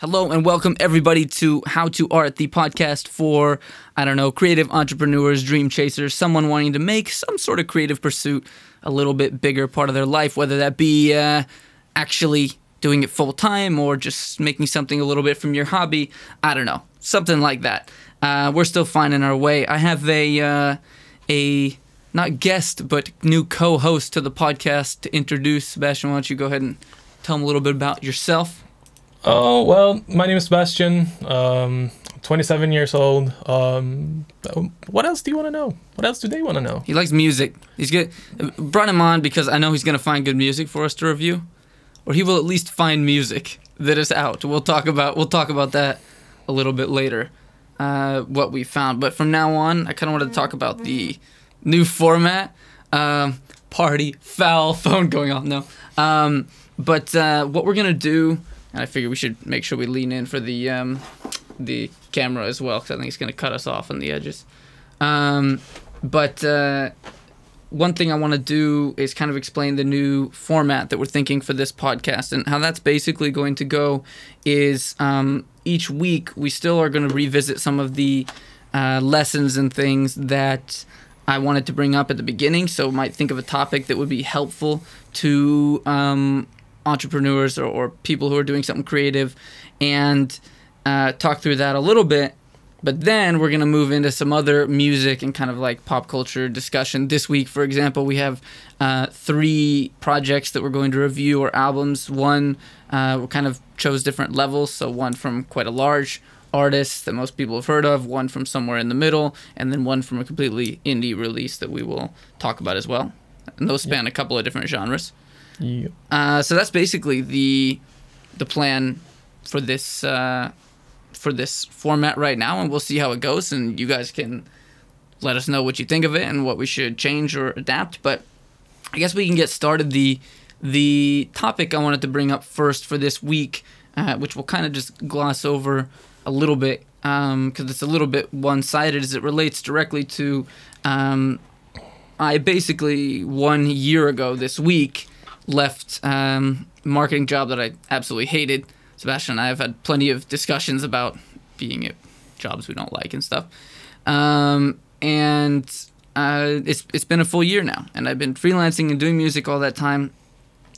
Hello and welcome everybody to How to Art, the podcast for, I don't know, creative entrepreneurs, dream chasers, someone wanting to make some sort of creative pursuit a little bit bigger part of their life, whether that be uh, actually doing it full time or just making something a little bit from your hobby. I don't know, something like that. Uh, we're still finding our way. I have a, uh, a, not guest, but new co host to the podcast to introduce. Sebastian, why don't you go ahead and tell them a little bit about yourself? Oh, well, my name is Sebastian. Um, 27 years old. Um, what else do you want to know? What else do they want to know? He likes music. He's good. Brought him on because I know he's gonna find good music for us to review, or he will at least find music that is out. We'll talk about we'll talk about that a little bit later. Uh, what we found, but from now on, I kind of wanted to talk about the new format. Um, party foul phone going off. No. Um, but uh, what we're gonna do and I figure we should make sure we lean in for the um, the camera as well because I think it's going to cut us off on the edges. Um, but uh, one thing I want to do is kind of explain the new format that we're thinking for this podcast and how that's basically going to go is um, each week we still are going to revisit some of the uh, lessons and things that I wanted to bring up at the beginning. So might think of a topic that would be helpful to um, entrepreneurs or, or people who are doing something creative and uh, talk through that a little bit. But then we're going to move into some other music and kind of like pop culture discussion. This week, for example, we have uh, three projects that we're going to review or albums. One, uh, we kind of chose different levels. So, one from quite a large artist that most people have heard of, one from somewhere in the middle, and then one from a completely indie release that we will talk about as well. And those span a couple of different genres. Uh, so that's basically the the plan for this uh, for this format right now, and we'll see how it goes. And you guys can let us know what you think of it and what we should change or adapt. But I guess we can get started. the The topic I wanted to bring up first for this week, uh, which we'll kind of just gloss over a little bit because um, it's a little bit one sided, as it relates directly to. Um, I basically one year ago this week left um, marketing job that I absolutely hated. Sebastian and I have had plenty of discussions about being at jobs we don't like and stuff. Um, and uh, it's it's been a full year now, and I've been freelancing and doing music all that time,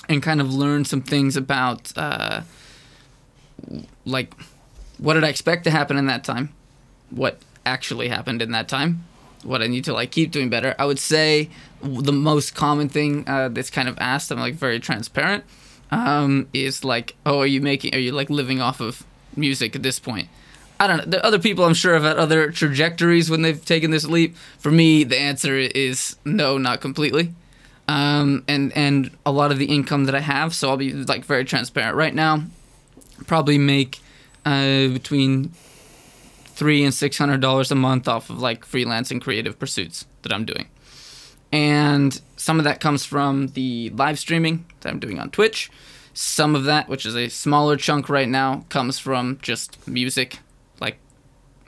and kind of learned some things about uh, like what did I expect to happen in that time, what actually happened in that time, what I need to like keep doing better. I would say the most common thing uh, that's kind of asked, I'm like very transparent, um, is like, oh, are you making, are you like living off of music at this point? I don't know. The other people I'm sure have had other trajectories when they've taken this leap. For me, the answer is no, not completely. Um, and and a lot of the income that I have, so I'll be like very transparent right now. Probably make uh, between three and six hundred dollars a month off of like freelance and creative pursuits that I'm doing. And some of that comes from the live streaming that I'm doing on Twitch. Some of that, which is a smaller chunk right now, comes from just music, like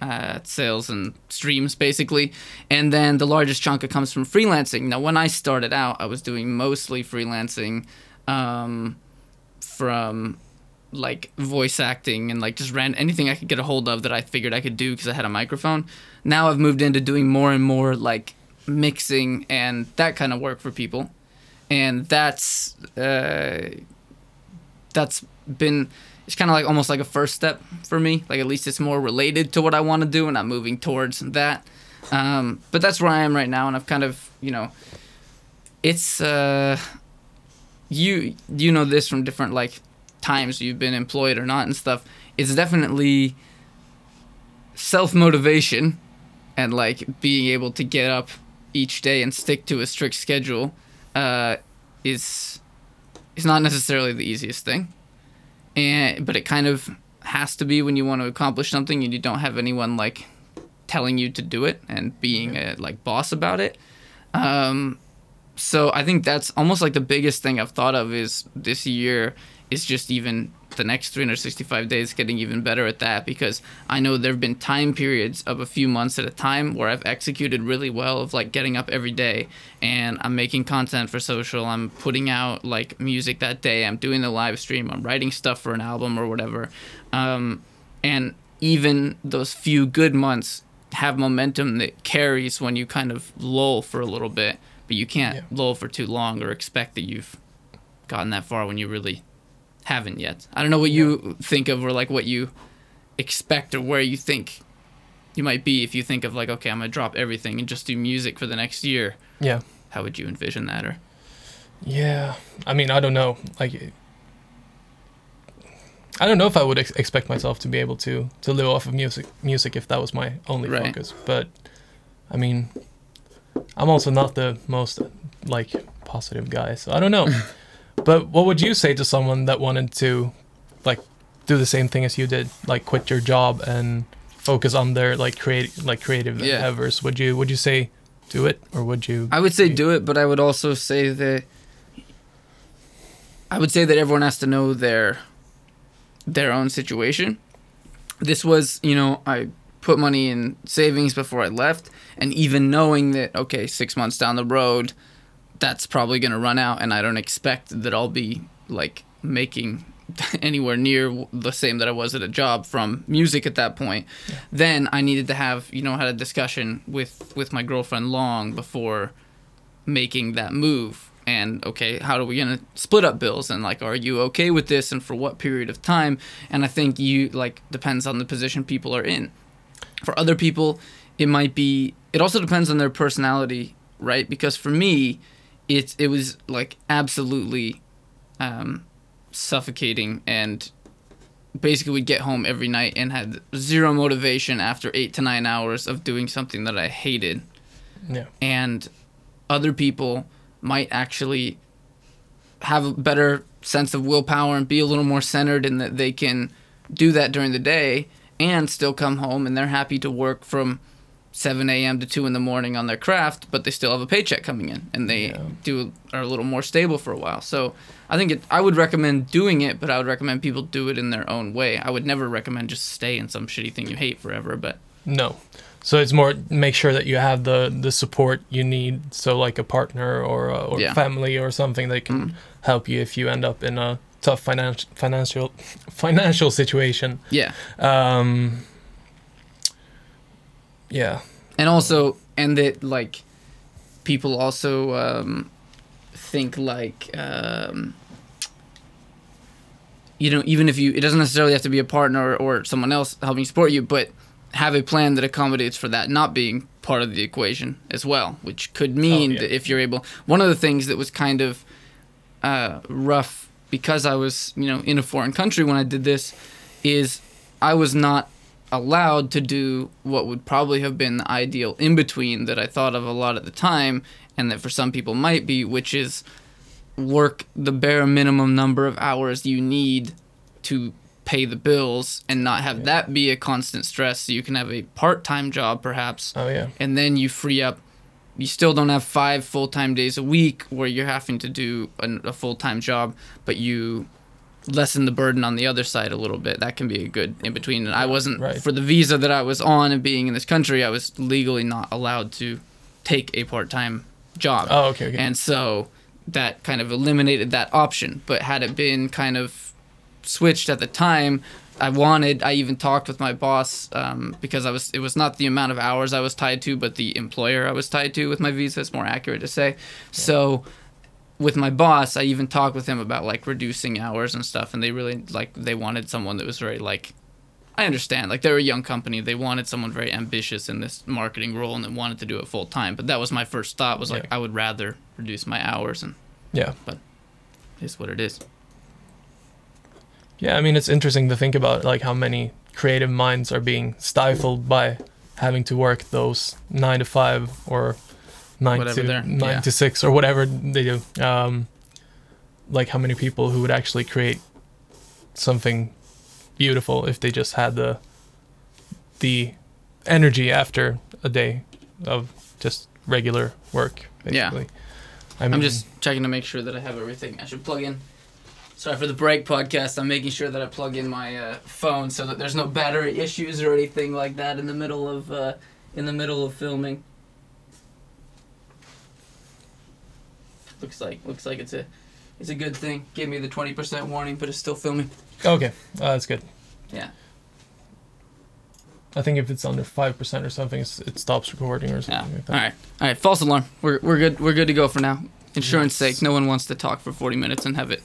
uh, sales and streams, basically. And then the largest chunk comes from freelancing. Now, when I started out, I was doing mostly freelancing um, from like voice acting and like just ran anything I could get a hold of that I figured I could do because I had a microphone. Now I've moved into doing more and more like mixing and that kind of work for people, and that's uh, that's been it's kind of like almost like a first step for me. Like at least it's more related to what I want to do, and I'm moving towards that. Um, but that's where I am right now, and I've kind of you know, it's uh, you you know this from different like times you've been employed or not and stuff. It's definitely self motivation and like being able to get up each day and stick to a strict schedule uh, is is not necessarily the easiest thing, and but it kind of has to be when you want to accomplish something and you don't have anyone like telling you to do it and being a like boss about it. Um, so I think that's almost like the biggest thing I've thought of is this year is just even the next 365 days getting even better at that because I know there have been time periods of a few months at a time where I've executed really well of like getting up every day and I'm making content for social. I'm putting out like music that day. I'm doing the live stream. I'm writing stuff for an album or whatever. Um, and even those few good months have momentum that carries when you kind of lull for a little bit, but you can't Yeah. lull for too long or expect that you've gotten that far when you really haven't yet. I don't know what you think of or like what you expect or where you think you might be if you think of like okay, I'm going to drop everything and just do music for the next year. Yeah. How would you envision that or Yeah, I mean, I don't know. Like, I don't know if I would ex- expect myself to be able to to live off of music music if that was my only Right. focus. But I mean, I'm also not the most like positive guy, so I don't know. but what would you say to someone that wanted to like do the same thing as you did, like quit your job and focus on their like create like creative Yeah. endeavors? Would you would you say do it or would you? I would say do it, but I would also say that I would say that everyone has to know their their own situation. This was, you know, I put money in savings before I left, and even knowing that okay, six months down the road, that's probably gonna run out, and I don't expect that I'll be like making anywhere near the same that I was at a job from music at that point. Then I needed to have, you know, had a discussion with with my girlfriend long before making that move. And okay how are we going to split up bills? And like are you okay with this? And for what period of time? And i think you like depends on the position people are in. For other people it might be it also depends on their personality right? Because for me it it was like absolutely um suffocating and basically would get home every night and had zero motivation after 8 to 9 hours of doing something that I hated Yeah. and other people might actually have a better sense of willpower and be a little more centered in that they can do that during the day and still come home and they're happy to work from 7 a.m. to 2 in the morning on their craft, but they still have a paycheck coming in and they Yeah. do are a little more stable for a while. So I think it, I would recommend doing it, but I would recommend people do it in their own way. I would never recommend just stay in some shitty thing you hate forever, but No. So it's more make sure that you have the the support you need. So like a partner or a, or Yeah. Mm. family or something that can help you if you end up in a tough financial financial financial situation. yeah. Um, yeah. and also and that like people also um, think like um, you know even if you it doesn't necessarily have to be a partner or someone else helping support you but have a plan that accommodates for that not being part of the equation as well which could mean Oh, yeah. that if you're able one of the things that was kind of uh, rough because I was, you know, in a foreign country when I did this, is I was not allowed to do what would probably have been the ideal in between that I thought of a lot at the time, and that for some people might be, which is work the bare minimum number of hours you need to pay the bills and not have that be a constant stress. So you can have a part-time job perhaps Oh yeah. and then you free up. You still don't have five full-time days a week where you're having to do a, a full-time job but you lessen the burden on the other side a little bit that can be a good in between and i wasn't Right. for the visa that i was on and being in this country i was legally not allowed to take a part-time job Oh okay. okay. and so that kind of eliminated that option. But had it been kind of switched at the time, I wanted. I even talked with my boss um, because I was. It was not the amount of hours I was tied to, but the employer I was tied to with my visa. It's more accurate to say. So with my boss, I even talked with him about like reducing hours and stuff, and they really like they wanted someone that was very like. I understand. Like they're a young company. They wanted someone very ambitious in this marketing role and they wanted to do it full time. But that was my first thought was like Yeah. I would rather reduce my hours and yeah. but it's what it is. Yeah, I mean it's interesting to think about like how many creative minds are being stifled by having to work those nine to five or nine Whatever to nine yeah. to six or whatever they do. Um, like how many people who would actually create something beautiful if they just had the the energy after a day of just regular work, Yeah. basically. I mean, I'm just checking to make sure that I have everything. I should plug in Sorry for the break podcast. I'm making sure that I plug in my uh, phone so that there's no battery issues or anything like that in the middle of uh, in the middle of filming. Looks like looks like it's a it's a good thing. Give me the twenty percent warning, but it's still filming. Okay, uh, that's good. Yeah. I think if it's under five percent or something, it stops recording or Yeah. something like that. right. All right. False alarm. We're we're good. We're good to go for now. Insurance sake, no one wants to talk for 40 minutes and have it.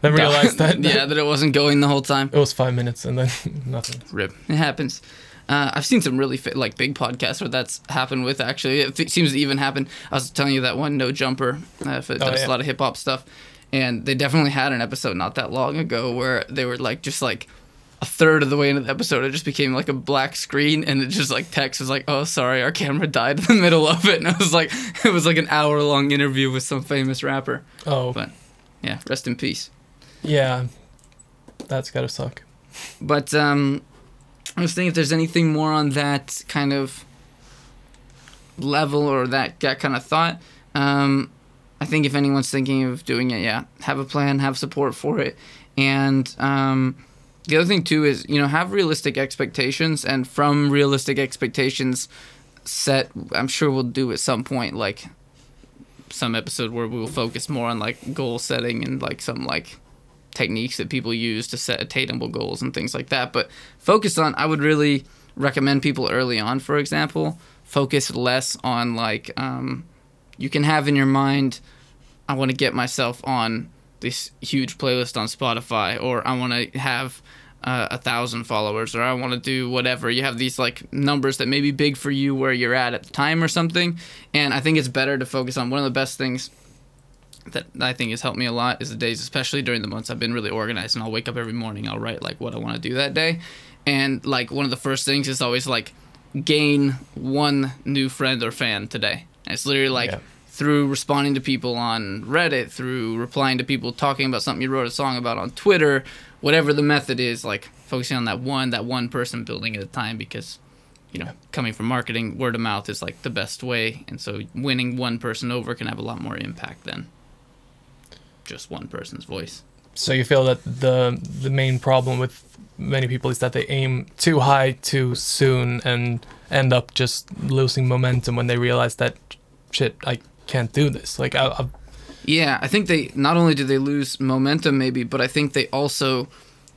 Then realized that yeah, that it wasn't going the whole time. it was five minutes and then nothing. Rip. It happens. Uh, I've seen some really fit, like big podcasts where that's happened with. Actually, it th- seems to even happen. I was telling you that one No Jumper uh, if it Oh, does yeah. a lot of hip hop stuff, and they definitely had an episode not that long ago where they were like just like a third of the way into the episode, it just became like a black screen, and it just like text was like, "Oh, sorry, our camera died in the middle of it," and it was like it was like an hour long interview with some famous rapper. Oh, But- Yeah, rest in peace. yeah, that's gotta suck. But um, I was thinking if there's anything more on that kind of level or that, that kind of thought. Um, I think if anyone's thinking of doing it, yeah, have a plan, have support for it. And um, the other thing, too, is, you know, have realistic expectations. And from realistic expectations, set, I'm sure we'll do at some point, like some episode where we will focus more on like goal setting and like some like techniques that people use to set attainable goals and things like that. But focus on, I would really recommend people early on, for example, focus less on like, um, you can have in your mind, I want to get myself on this huge playlist on Spotify, or I want to have uh, a thousand followers, or I want to do whatever. You have these like numbers that may be big for you where you're at at the time or something. And I think it's better to focus on one of the best things that I think has helped me a lot is the days, especially during the months I've been really organized and I'll wake up every morning, I'll write like what I want to do that day. And like one of the first things is always like gain one new friend or fan today. And it's literally like Yeah. through responding to people on Reddit, through replying to people talking about something you wrote a song about on Twitter, whatever the method is, like focusing on that one, that one person building at a time because you know, coming from marketing, word of mouth is like the best way. And so winning one person over can have a lot more impact than just one person's voice. So you feel that the the main problem with many people is that they aim too high too soon and end up just losing momentum when they realize that shit I can't do this. Like I, I Yeah, I think they not only do they lose momentum maybe, but I think they also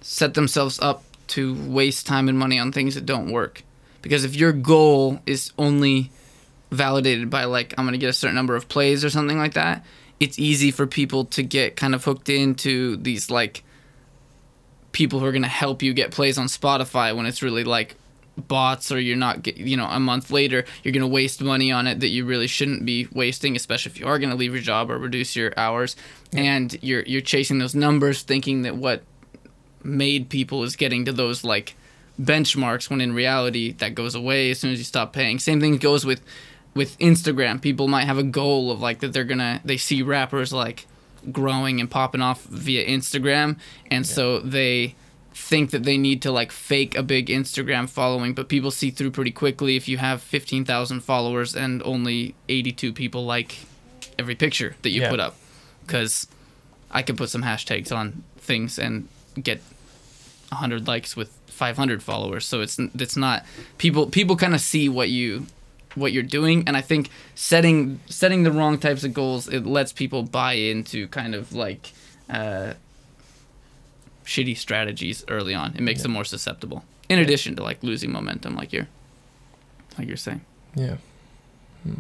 set themselves up to waste time and money on things that don't work. Because if your goal is only validated by like I'm going to get a certain number of plays or something like that, it's easy for people to get kind of hooked into these like people who are going to help you get plays on Spotify when it's really like bots or you're not get, you know a month later you're going to waste money on it that you really shouldn't be wasting especially if you are going to leave your job or reduce your hours. And you're you're chasing those numbers thinking that what made people is getting to those like benchmarks when in reality that goes away as soon as you stop paying. Same thing goes with with Instagram people might have a goal of like that they're to they see rappers like growing and popping off via Instagram and so they think that they need to like fake a big Instagram following, but people see through pretty quickly if you have 15,000 followers and only 82 people like every picture that you Yeah. put up. Because I could put some hashtags on things and get 100 likes with 500 followers. So it's it's not people people kind of see what you what you're doing and I think setting setting the wrong types of goals it lets people buy into kind of like uh, shitty strategies early on. It makes them more susceptible. In addition to like losing momentum, like you're, like you're saying. Yeah. Hmm.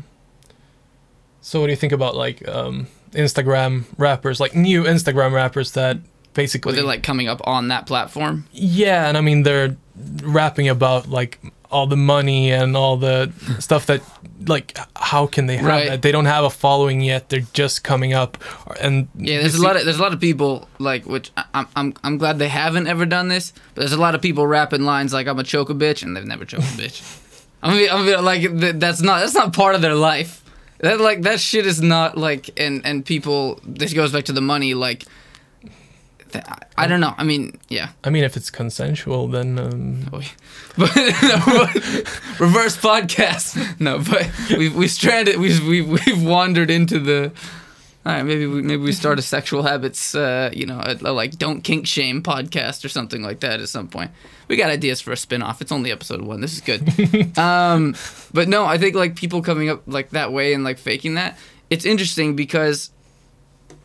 So what do you think about like um, Instagram rappers, like new Instagram rappers that basically Were they like coming up on that platform? Yeah, and I mean they're rapping about like all the money and all the stuff that like how can they have Right. that? They don't have a following yet. They're just coming up and Yeah, there's a lot of there's a lot of people like which I'm I'm I'm glad they haven't ever done this, but there's a lot of people rapping lines like I'm a choke a bitch and they've never choked a bitch. I'm gonna be, I'm gonna be like that's not that's not part of their life. That like that shit is not like and and people this goes back to the money like. I- I don't know. I mean, yeah. I mean if it's consensual then um, Oh, yeah. But, no, but reverse podcast. No, but we've we stranded. We've we've we've wandered into the All right, maybe we maybe we start a sexual habits, uh, you know, a, a, like don't kink shame podcast or something like that at some point. We got ideas for a spin-off. It's only episode one. This is good. um, but no, I think like people coming up like that way and like faking that, it's interesting because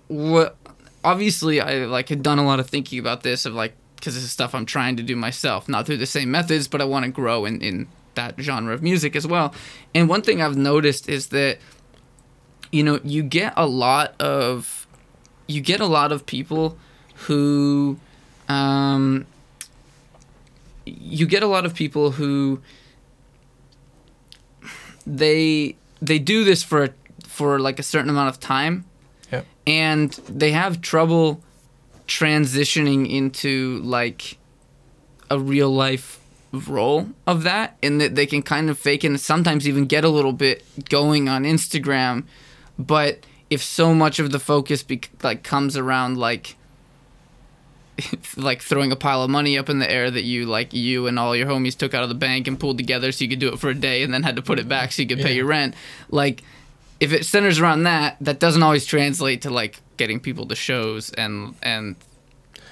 what obviously I like had done a lot of thinking about this of like because this is stuff I'm trying to do myself, not through the same methods, but I want to grow in in that genre of music as well. And one thing I've noticed is that you know, you get a lot of you get a lot of people who um, you get a lot of people who they they do this for for like a certain amount of time. And they have trouble transitioning into like a real life role of that and that they can kind of fake and sometimes even get a little bit going on Instagram but if so much of the focus be- like comes around like like throwing a pile of money up in the air that you like you and all your homies took out of the bank and pulled together so you could do it for a day and then had to put it back so you could pay Yeah. your rent like if it centers around that that doesn't always translate to like getting people to shows and and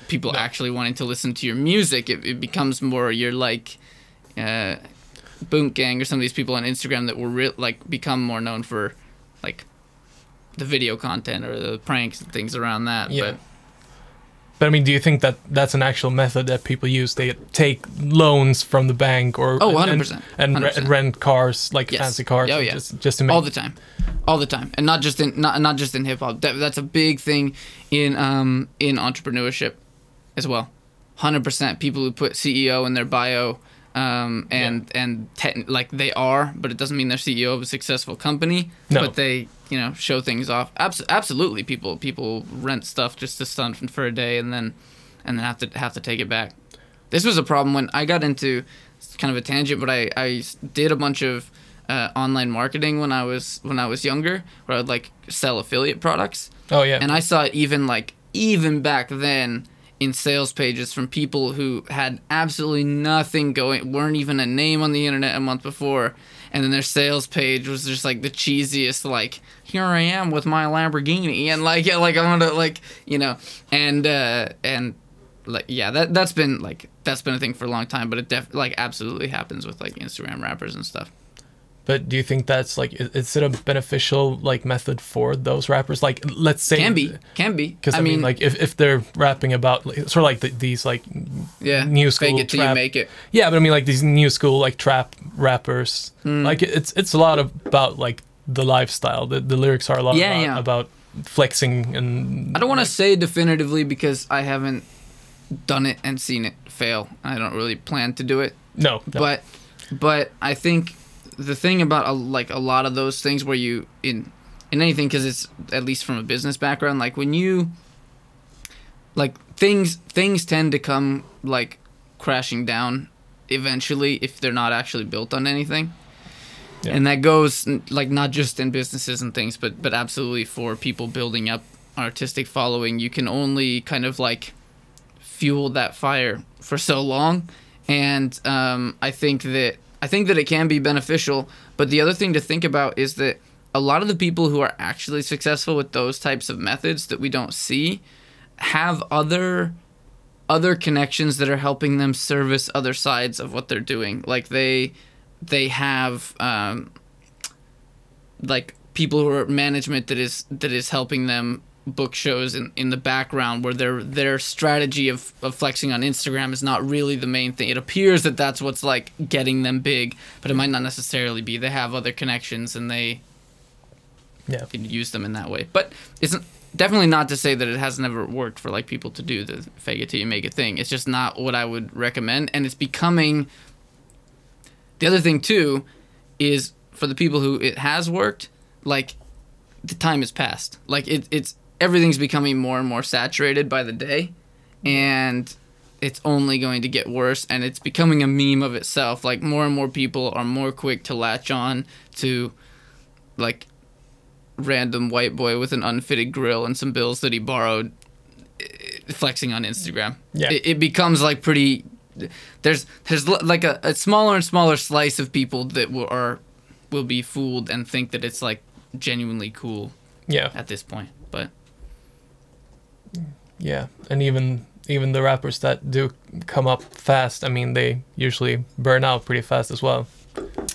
people No. actually wanting to listen to your music it, it becomes more you're like uh boom gang or some of these people on instagram that were real like become more known for like the video content or the pranks and things around that Yeah. but But I mean, do you think that that's an actual method that people use? They take loans from the bank or Oh, 100%. and, re- 100%. rent cars like Yes. fancy cars, Oh, yeah. just just to make all the time all the time and not just in not, not just in hip hop that, that's a big thing in um in entrepreneurship as well 100% people who put CEO in their bio um and and te- like they are but it doesn't mean they're CEO of a successful company. No. but they you know show things off. Abs- absolutely people people rent stuff just to stunt for a day and then and then have to have to take it back. This was a problem when I got into kind of a tangent, but I, I did a bunch of uh, online marketing when I was when I was younger, where I'd like sell affiliate products, Oh yeah, and I saw it even like even back then in sales pages from people who had absolutely nothing going, weren't even a name on the internet a month before, and then their sales page was just like the cheesiest, like here I am with my Lamborghini, and like yeah, like I'm gonna like you know, and uh, and like yeah, that that's been like that's been a thing for a long time, but it def like absolutely happens with like Instagram rappers and stuff. But do you think that's like i- is it a beneficial like method for those rappers? Like let's say Can be, can be. because I, mean, like if, if they're rapping about like, sort of like the, these like yeah, new fake school it till you make it. yeah, but I mean like these new school like trap rappers Hmm. like it's it's a lot about like the lifestyle. The the lyrics are a lot Yeah, about, yeah. about flexing and I don't want to say definitively because I haven't done it and seen it fail. I don't really plan to do it, no, no. but but I think the thing about a, like a lot of those things where you in in anything because it's at least from a business background like when you like things things tend to come like crashing down eventually if they're not actually built on anything. Yeah. and that goes like not just in businesses and things but but absolutely for people building up artistic following. You can only kind of like fuel that fire for so long. And um, i think that i think that it can be beneficial but the other thing to think about is that a lot of the people who are actually successful with those types of methods that we don't see have other other connections that are helping them service other sides of what they're doing. Like they they have um, like people who are management that is that is helping them book shows in, in the background where their their strategy of, of flexing on Instagram is not really the main thing. It appears that that's what's like getting them big, but it might not necessarily be. They have other connections and they yeah. can use them in that way. But it's definitely not to say that it has never worked for like people to do the fake it till you make it thing. It's just not what I would recommend, and it's becoming. The other thing too, is for the people who it has worked, like the time has passed. Like it, it's everything's becoming more and more saturated by the day, and it's only going to get worse and it's becoming a meme of itself like more and more people are more quick to latch on to like random white boy with an unfitted grill and some bills that he borrowed eh, flexing on Instagram. Yeah. It, it becomes like pretty there's there's like a, a smaller and smaller slice of people that will are will be fooled and think that it's like genuinely cool Yeah. at this point. But Yeah, and even even the rappers that do come up fast, I mean, they usually burn out pretty fast as well.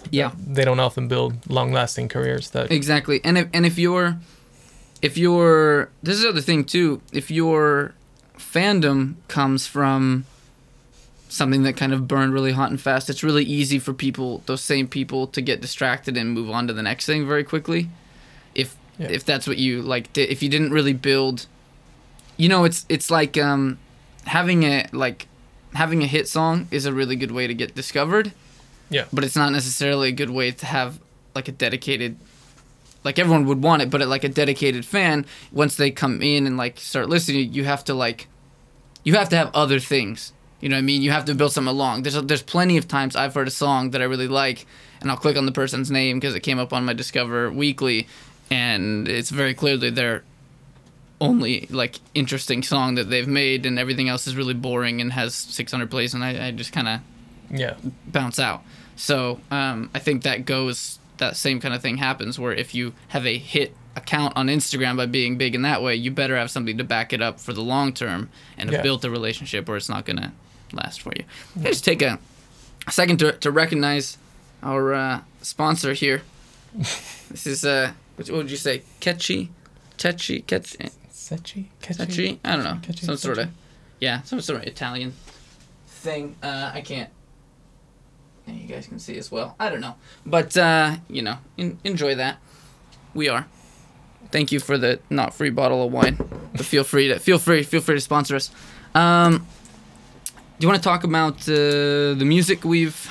yeah, They don't often build long-lasting careers. That exactly. And if and if you're if your this is the other thing too, if your fandom comes from something that kind of burned really hot and fast, it's really easy for people, those same people, to get distracted and move on to the next thing very quickly. If Yeah. if that's what you like, if you didn't really build, you know, it's it's like um, having a like having a hit song is a really good way to get discovered. Yeah. But it's not necessarily a good way to have like a dedicated like everyone would want it, but like a dedicated fan, once they come in and like start listening, you have to like, you have to have other things. You know what I mean? You have to build something along. There's there's plenty of times I've heard a song that I really like, and I'll click on the person's name because it came up on my Discover Weekly, and it's very clearly their only like interesting song that they've made, and everything else is really boring and has 600 plays, and I, I just kind of yeah, bounce out. So um, I think that goes that same kind of thing happens where if you have a hit account on Instagram by being big in that way, you better have something to back it up for the long term and have Yeah. built a relationship or it's not gonna last for you. Let's just take a second to, to recognize our uh, sponsor here. this is uh, what what would you say? Ketchy, Tetchy, Ketchy, Sechi, Tetchy? I don't know. Ketchy, some sort of yeah, some sort of Italian thing. Uh, I can't. You guys can see as well. I don't know, but uh, you know, en- enjoy that. We are. Thank you for the not free bottle of wine, but feel free to feel free feel free to sponsor us. Um, do you want to talk about uh, the music we've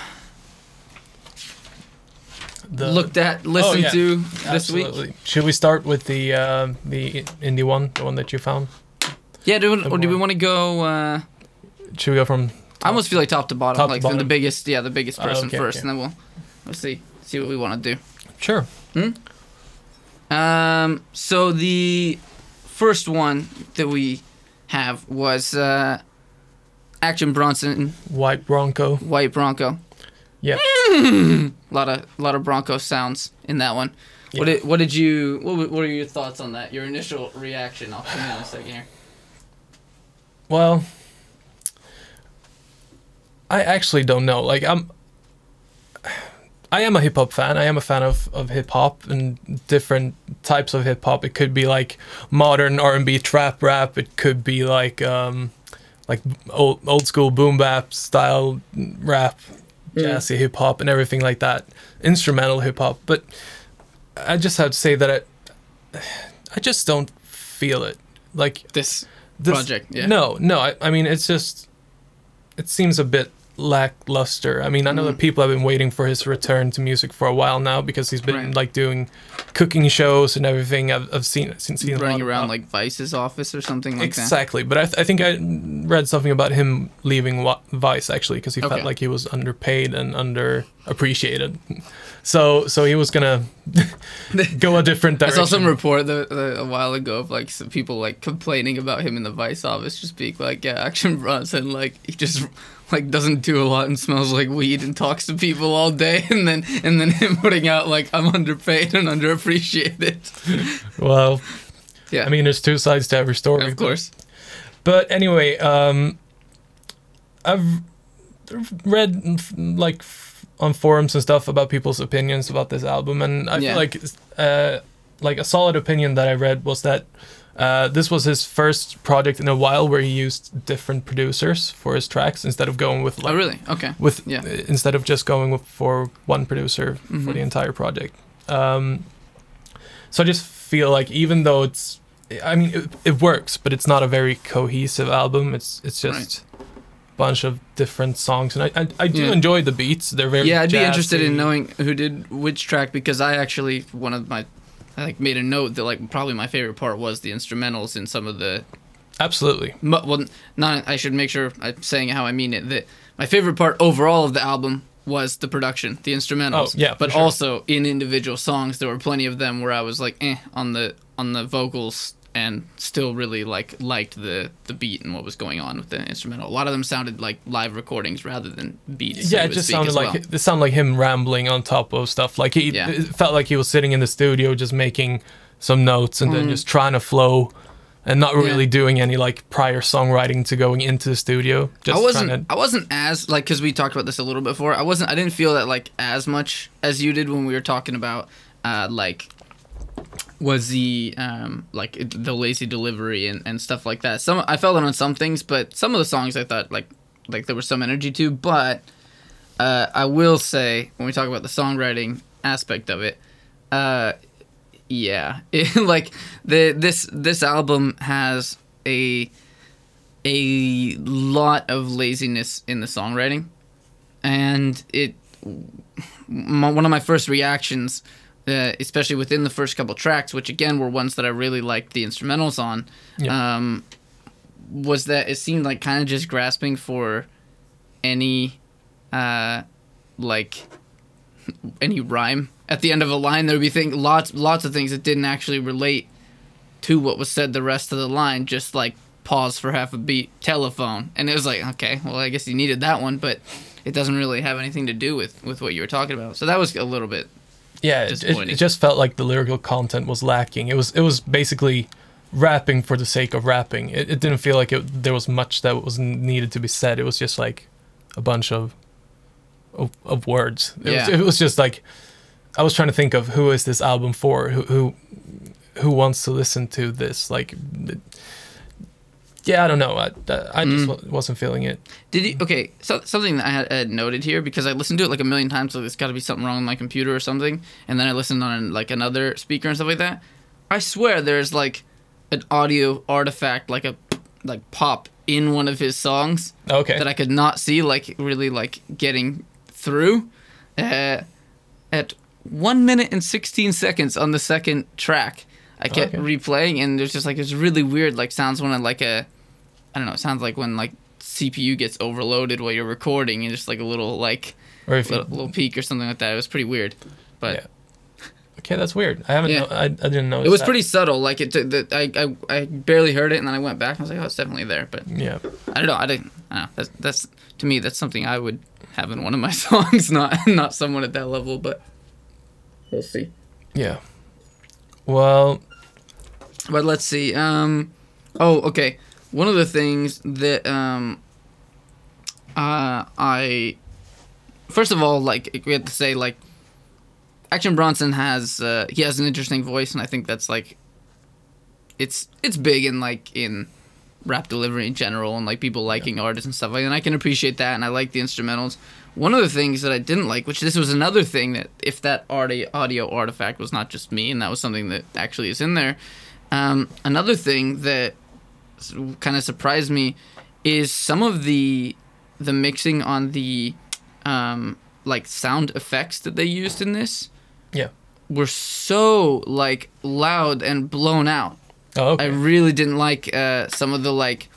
The- looked at, listened yeah. to this week? Should we start with the uh, the indie one, the one that you found? Yeah, do, The or do we want to go? Uh, Should we go from? I almost feel like top to bottom, Top to like from the biggest, yeah, the biggest Ah, person okay, first, okay. and then we'll we'll see see what we want to do. Sure. Hmm? Um, so the first one that we have was uh, Action Bronson, White Bronco. White Bronco. Yeah. A lot of lot of Bronco sounds in that one. What did what did you what what are your thoughts on that? Your initial reaction? I'll come in a second here. Well, I actually don't know. Like I'm I am a hip hop fan. I am a fan of, of hip hop and different types of hip hop. It could be like modern R and B trap rap. It could be like um like old old school boom bap style rap, Mm. jazzy hip hop and everything like that. Instrumental hip hop. But I just have to say that I I just don't feel it. Like This this, project, yeah. No, no. I, I mean, it's just it seems a bit lackluster. I mean, I know that Mm. people have been waiting for his return to music for a while now because he's been Right. like doing cooking shows and everything. I've, I've seen seen a running around like Vice's office or something like that. exactly. But I, th- I think I read something about him leaving Wa- Vice actually because he Okay. felt like he was underpaid and underappreciated. So so he was gonna go a different direction. I saw some report that, that a while ago of like some people like complaining about him in the Vice office, just being like, "Yeah, Action Bronson, like he just like doesn't do a lot and smells like weed and talks to people all day," and then and then him putting out like, "I'm underpaid and underappreciated." well, Yeah, I mean, there's two sides to every story. of course. But anyway, um, I've read like on forums and stuff about people's opinions about this album, and I Yeah. feel like uh, like a solid opinion that I read was that uh, this was his first project in a while where he used different producers for his tracks instead of going with like Oh, really? Okay. with Yeah. uh, instead of just going with, for one producer for Mhm. the entire project. Um, so I just feel like even though it's, I mean, it, it works, but it's not a very cohesive album. It's it's just a bunch of different songs, and I I, I do Yeah. enjoy the beats. They're very Yeah, I'd be interested in knowing who did which track because I actually one of my I like made a note that like probably my favorite part was the instrumentals in some of the Absolutely, Mu- well, not. I should make sure I'm saying how I mean it. That my favorite part overall of the album was the production, the instrumentals. Oh, yeah, but sure. also in individual songs, there were plenty of them where I was like, eh, on the on the vocals, and still really like liked the the beat and what was going on with the instrumental. A lot of them sounded like live recordings rather than beats. so yeah. to It just speak, sounded as like well. it sounded like him rambling on top of stuff. Like he Yeah. it felt like he was sitting in the studio just making some notes and then Mm. just trying to flow and not Yeah. really doing any like prior songwriting to going into the studio. Just I wasn't. to I wasn't as like because we talked about this a little bit before. I wasn't. I didn't feel that like as much as you did when we were talking about uh, like was the um like the lazy delivery and, and stuff like that. Some I felt it on some things, but some of the songs I thought like like there was some energy to. But uh, I will say when we talk about the songwriting aspect of it, uh, yeah, it, like the this this album has a a lot of laziness in the songwriting, and it my, one of my first reactions, uh, especially within the first couple tracks, which again were ones that I really liked the instrumentals on, Yeah. um, was that it seemed like kind of just grasping for any, uh, like any rhyme at the end of a line. There would be thing lots lots of things that didn't actually relate to what was said the rest of the line. Just like pause for half a beat, telephone, and it was like okay, well I guess you needed that one, but it doesn't really have anything to do with with what you were talking about. So that was a little bit yeah, it, it, just felt like the lyrical content was lacking. It was it was basically rapping for the sake of rapping. It, it didn't feel like it, there was much that was needed to be said. It was just like a bunch of of, of words. It, was, Yeah. it was just like I was trying to think of who is this album for? Who who who wants to listen to this? Like, yeah, I don't know. I I just Mm. wa- wasn't feeling it. Did you okay? So something that I had, had noted here because I listened to it like a million times, so there's got to be something wrong with my computer or something. And then I listened on like another speaker and stuff like that. I swear there's like an audio artifact, like a like pop in one of his songs Okay. that I could not see, like really like getting through. Uh, at one minute and sixteen seconds on the second track, I oh, kept Okay. replaying, and there's just like it's really weird, like sounds when I like a, I don't know, it sounds like when like CPU gets overloaded while you're recording, and just like a little like or if you, little, little peak or something like that. It was pretty weird, but. Yeah. okay, that's weird. I haven't. Yeah. No, I, I didn't know. It was pretty subtle. Like it, the, I, I, I barely heard it, and then I went back and I was like, "Oh, it's definitely there." But Yeah. I don't know. I didn't. I don't know. That's that's to me. That's something I would have in one of my songs. Not not someone at that level, but we'll see. Yeah. Well, But let's see. Um, oh, okay. One of the things that um, uh, I first of all like we have to say like Action Bronson has uh, he has an interesting voice, and I think that's like it's it's big in like in rap delivery in general and like people liking artists and stuff like that. And I can appreciate that, and I like the instrumentals. One of the things that I didn't like, which this was another thing that if that audio audio artifact was not just me, and that was something that actually is in there. Um, another thing that kind of surprised me is some of the the mixing on the um, like sound effects that they used in this yeah. were so like loud and blown out. Oh, okay. I really didn't like uh, some of the like.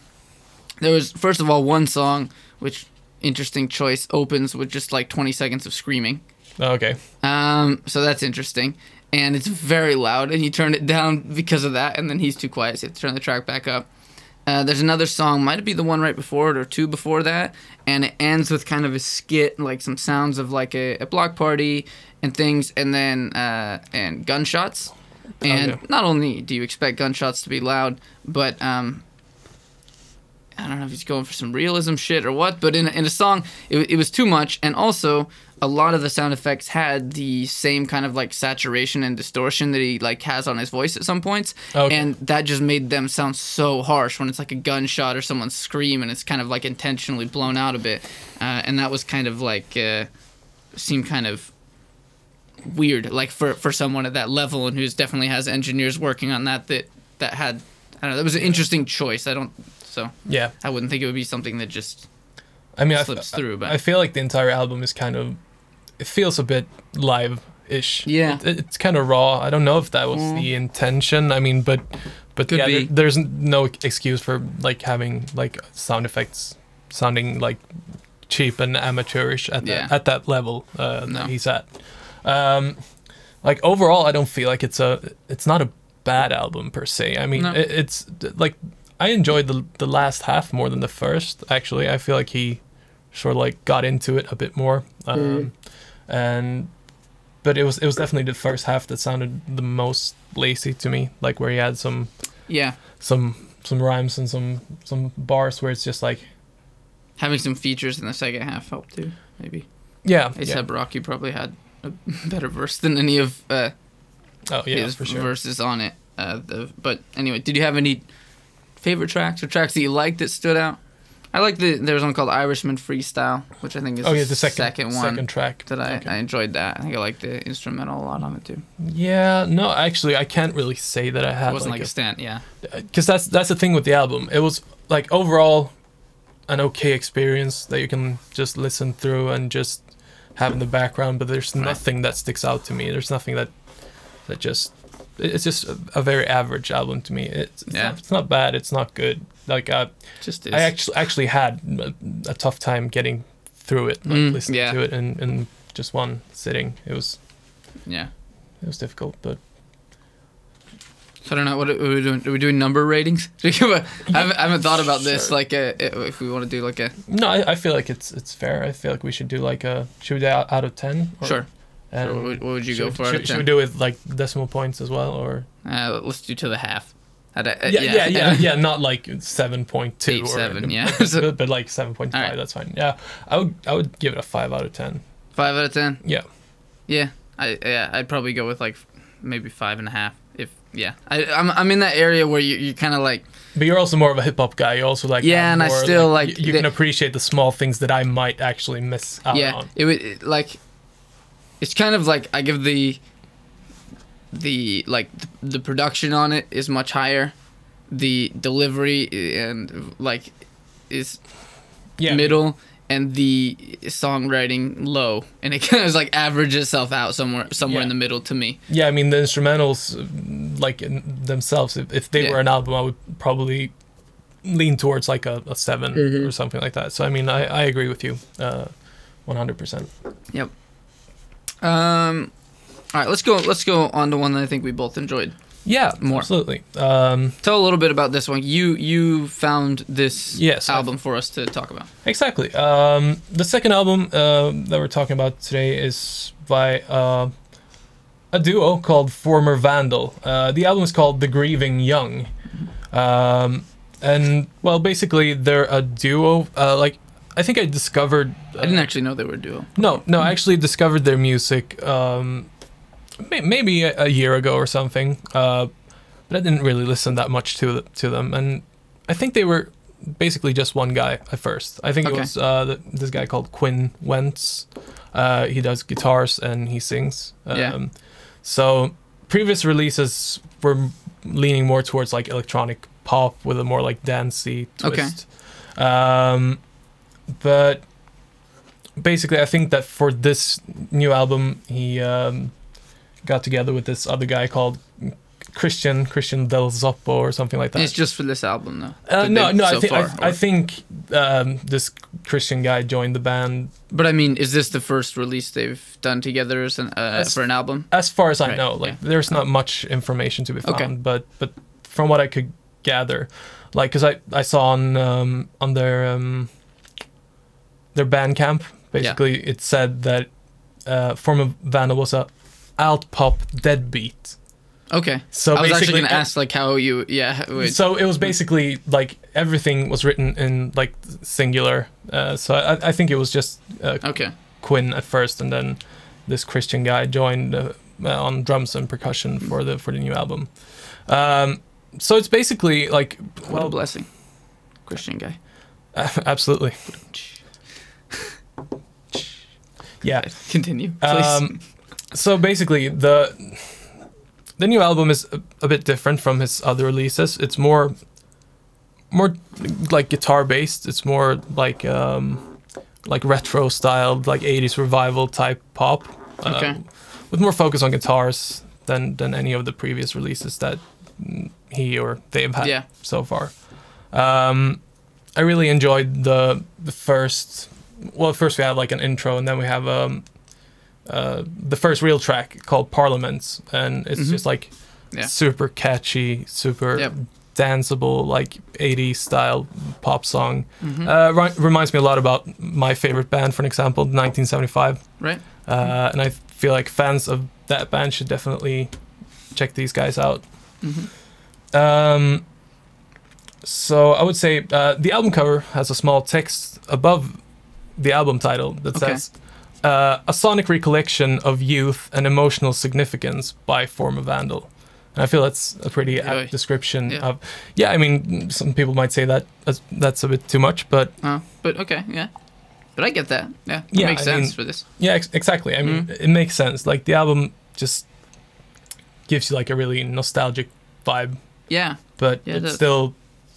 There was first of all one song which interesting choice opens with just like 20 seconds of screaming. Oh, okay. Um, so that's interesting, and it's very loud, and you turn it down because of that, and then he's too quiet, so you have to turn the track back up. Uh, there's another song, might be the one right before it or two before that, and it ends with kind of a skit, like some sounds of like a, a block party and things, and then uh, and gunshots. And Okay. not only do you expect gunshots to be loud, but um, I don't know if he's going for some realism shit or what, but in a, in a song, it, it was too much, and also a lot of the sound effects had the same kind of like saturation and distortion that he like has on his voice at some points, Okay. and that just made them sound so harsh when it's like a gunshot or someone scream and it's kind of like intentionally blown out a bit, uh, and that was kind of like uh, seemed kind of weird, like for for someone at that level and who's definitely has engineers working on that that that had I don't know that was an interesting choice. I don't so Yeah. I wouldn't think it would be something that just I mean, I, f- slips through, but- I feel like the entire album is kind of. It feels a bit live-ish. Yeah. It, it's kind of raw. I don't know if that was Mm. the intention. I mean, but but Could yeah, there- there's no excuse for like having like sound effects sounding like cheap and amateurish at Yeah. that at that level uh, No. that he's at. Um, like overall, I don't feel like it's a it's not a bad album per se. I mean, No. it, it's like I enjoyed the the last half more than the first. Actually, I feel like he sort of like got into it a bit more, um, Mm. and but it was it was definitely the first half that sounded the most lazy to me. Like where he had some Yeah, some some rhymes and some some bars where it's just like having some features in the second half helped too. Maybe yeah, ASAP yeah. Rocky probably had a better verse than any of uh, oh yeah his for sure. verses on it. Uh, the, but anyway, did you have any favorite tracks or tracks that you liked that stood out? I like the there was one called Irishman Freestyle, which I think is Oh yeah, the second second one second track. that I, Okay. I enjoyed that. I think I liked the instrumental a lot on it too. Yeah, no, actually, I can't really say that I It had wasn't like, like, a stand, yeah. Uh, because that's that's the thing with the album. It was like overall an okay experience that you can just listen through and just have in the background. But there's nothing that sticks out to me. There's nothing that that just it's just a, a very average album to me. It's, it's Yeah. not, it's not bad. It's not good. Like uh, Just is. I actually actually had a, a tough time getting through it, like Mm, listening yeah. to it in, in just one sitting. It was yeah. it was difficult, but So I don't know what are we doing. Are we doing number ratings? I haven't, I haven't thought about this. Like, uh, if we want to do like a no, I, I feel like it's it's fair. I feel like we should do like a should we do out, out of ten? Or- sure. And Sure, what, would- what would you should, go for? Should, should we do it with like decimal points as well, or Uh, let's do to the half. At a- uh, yeah, yeah, yeah, yeah, not like seven point two Eight, or seven, yeah. but, but like seven point five. Alright. That's fine. Yeah, I would I would give it a five out of ten. Five out of ten. Yeah, Yeah, I yeah, I'd probably go with like maybe five and a half. If yeah, I I'm I'm in that area where you you kind of like but you're also more of a hip hop guy. You also like Yeah, have and I still, y- like, you, the- can appreciate the small things that I might actually miss out yeah, on. it would like it's kind of like I give the the like the, the production on it is much higher, the delivery and like is Yeah, middle and the songwriting low and it kind of like averages itself out somewhere somewhere Yeah. in the middle to me Yeah, I mean the instrumentals, like in themselves, if, if they Yeah. were an album, I would probably lean towards like a, a 7 Mhm. or something like that. So I mean, I, I agree with you, uh, one hundred percent. Um all right let's go let's go on to one that i think we both enjoyed Yeah, More. absolutely. Um, tell a little bit about this one you you found this Yes, album for us to talk about exactly. Um, the second album uh, that we're talking about today is by uh, a duo called Former Vandal. Uh, the album is called The Grieving Young, um, and well, basically they're a duo. Uh, like I think I discovered. i didn't actually know they were a duo No, no, I actually discovered their music um, may- maybe a, a year ago or something, uh, but I didn't really listen that much to to them, and I think they were basically just one guy at first. I think Okay. it was uh, the, this guy called Quinn Wentz. Uh, he does guitars and he sings. Um, Yeah. So previous releases were leaning more towards like electronic pop with a more like dancey Okay. twist. Um, but basically, I think that for this new album, he um, got together with this other guy called Christian Christian Del Zoppo or something like that. it's just for this album though uh, no, no, I think far, I or- think um, this Christian guy joined the band. but i mean is this the first release they've done together as an, uh, As- for an album As far as I Right, know, like yeah. there's not much information to be found, Okay. but but from what I could gather, like because I I saw on um, on their um, their Bandcamp, basically it said that uh, Former Vandal was a alt pop deadbeat. okay. So i was actually gonna ask like how you yeah wait, so it was basically like everything was written in like singular. Uh, so I, I think it was just uh, okay. Quinn at first, and then this Christian guy joined uh, uh, on drums and percussion for the for the new album. Um, so it's basically like what a well, blessing. Christian guy. Absolutely, yeah. continue please Um, so basically, the the new album is a, a bit different from his other releases. It's more more like guitar based. It's more like um, like retro styled, like '80s revival type pop. uh, Okay. with more focus on guitars than than any of the previous releases that he or they have had Yeah. so far. Um, I really enjoyed the the first. Well, first we have like an intro, and then we have um, uh, the first real track called Parliaments, and it's Mhm. just like Yeah. super catchy, super Yep. danceable like 80s style pop song. Mhm. Uh, ri- reminds me a lot about my favorite band, for an example, 1975. Right. Uh, and I feel like fans of that band should definitely check these guys out. Mhm. Um, so I would say uh, the album cover has a small text above the album title that Okay. says uh, "A sonic recollection of youth and emotional significance" by Former Vandal. And I feel that's a pretty apt description Yeah. of. Yeah, I mean, some people might say that that's, that's a bit too much, but Oh, but okay, yeah. But I get that. Yeah, it Yeah, makes I sense mean- for this. Yeah, ex- exactly. I mean, it makes sense. Like the album just gives you like a really nostalgic vibe, Yeah, but Yeah, it's does. still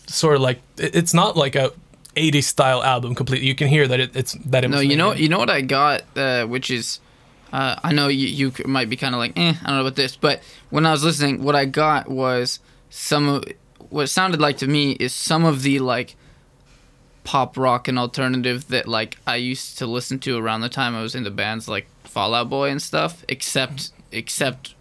sort of like it- it's not like a 80s style album completely. You can hear that it, it's that it no, you know, you know what I got, uh, which is, uh, I know you you might be kind of like, eh, I don't know about this, but when I was listening, what I got was some of what it sounded like to me is some of the like pop rock and alternative that like I used to listen to around the time I was into bands like Fall Out Boy and stuff, except except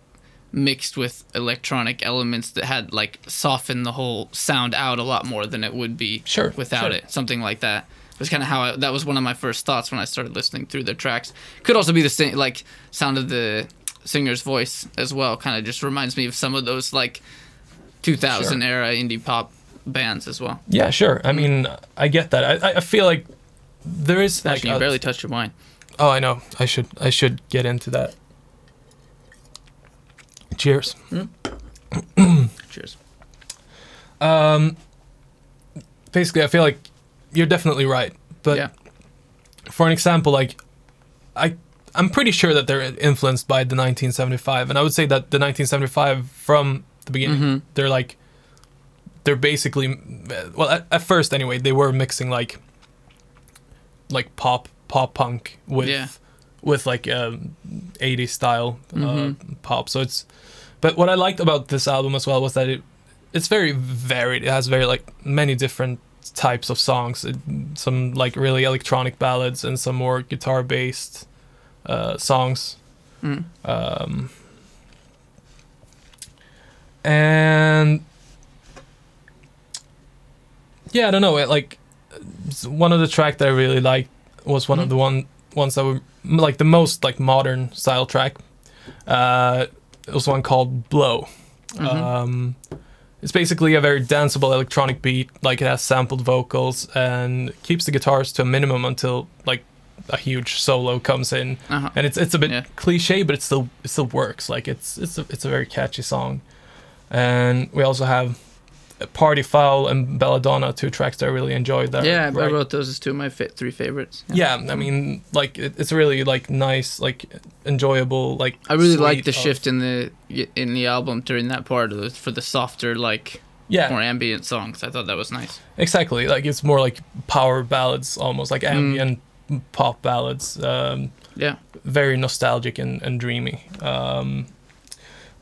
mixed with electronic elements that had like softened the whole sound out a lot more than it would be Sure, without sure. it. Something like that. It was kind of how I, that was one of my first thoughts when I started listening through their tracks. Could also be the same like sound of the singer's voice as well. Kind of just reminds me of some of those like 2000 Sure. era indie pop bands as well. Yeah, sure. I mean, I get that. I, I- feel like there is like you barely touched your wine. Oh, I know. I should I should get into that. Cheers. Cheers. Um, basically, I feel like you're definitely right. But yeah. for an example, like I, I'm pretty sure that they're influenced by the 1975, and I would say that the 1975 from the beginning, Mhm. they're like, they're basically, well, at, at first anyway, they were mixing like, like pop, pop punk with, Yeah. With like um, 80s style uh, Mhm. pop. So it's, but what I liked about this album as well was that it, it's very varied. It has very like many different types of songs. It, some like really electronic ballads and some more guitar based uh, songs. Mm. Um, and yeah, I don't know. It, like one of the track that I really liked was one of Mhm. the one ones that were like the most like modern style track. Uh, it was one called "Blow." Mhm. Um, it's basically a very danceable electronic beat. Like it has sampled vocals and keeps the guitars to a minimum until like a huge solo comes in Uh-huh. and it's it's a bit Yeah. cliche, but it still it still works. Like it's it's a, it's a very catchy song, and we also have Party Foul and Belladonna, two tracks that I really enjoyed. That Yeah, I wrote those as two of my fa- three favorites. Yeah, I mean, like it, it's really like nice, like enjoyable, like. I really like the of- shift in the in the album during that part of the, for the softer like Yeah, more ambient songs. I thought that was nice. exactly. Like it's more like power ballads, almost like Mm. ambient pop ballads. Um, Yeah. very nostalgic and, and dreamy. Um,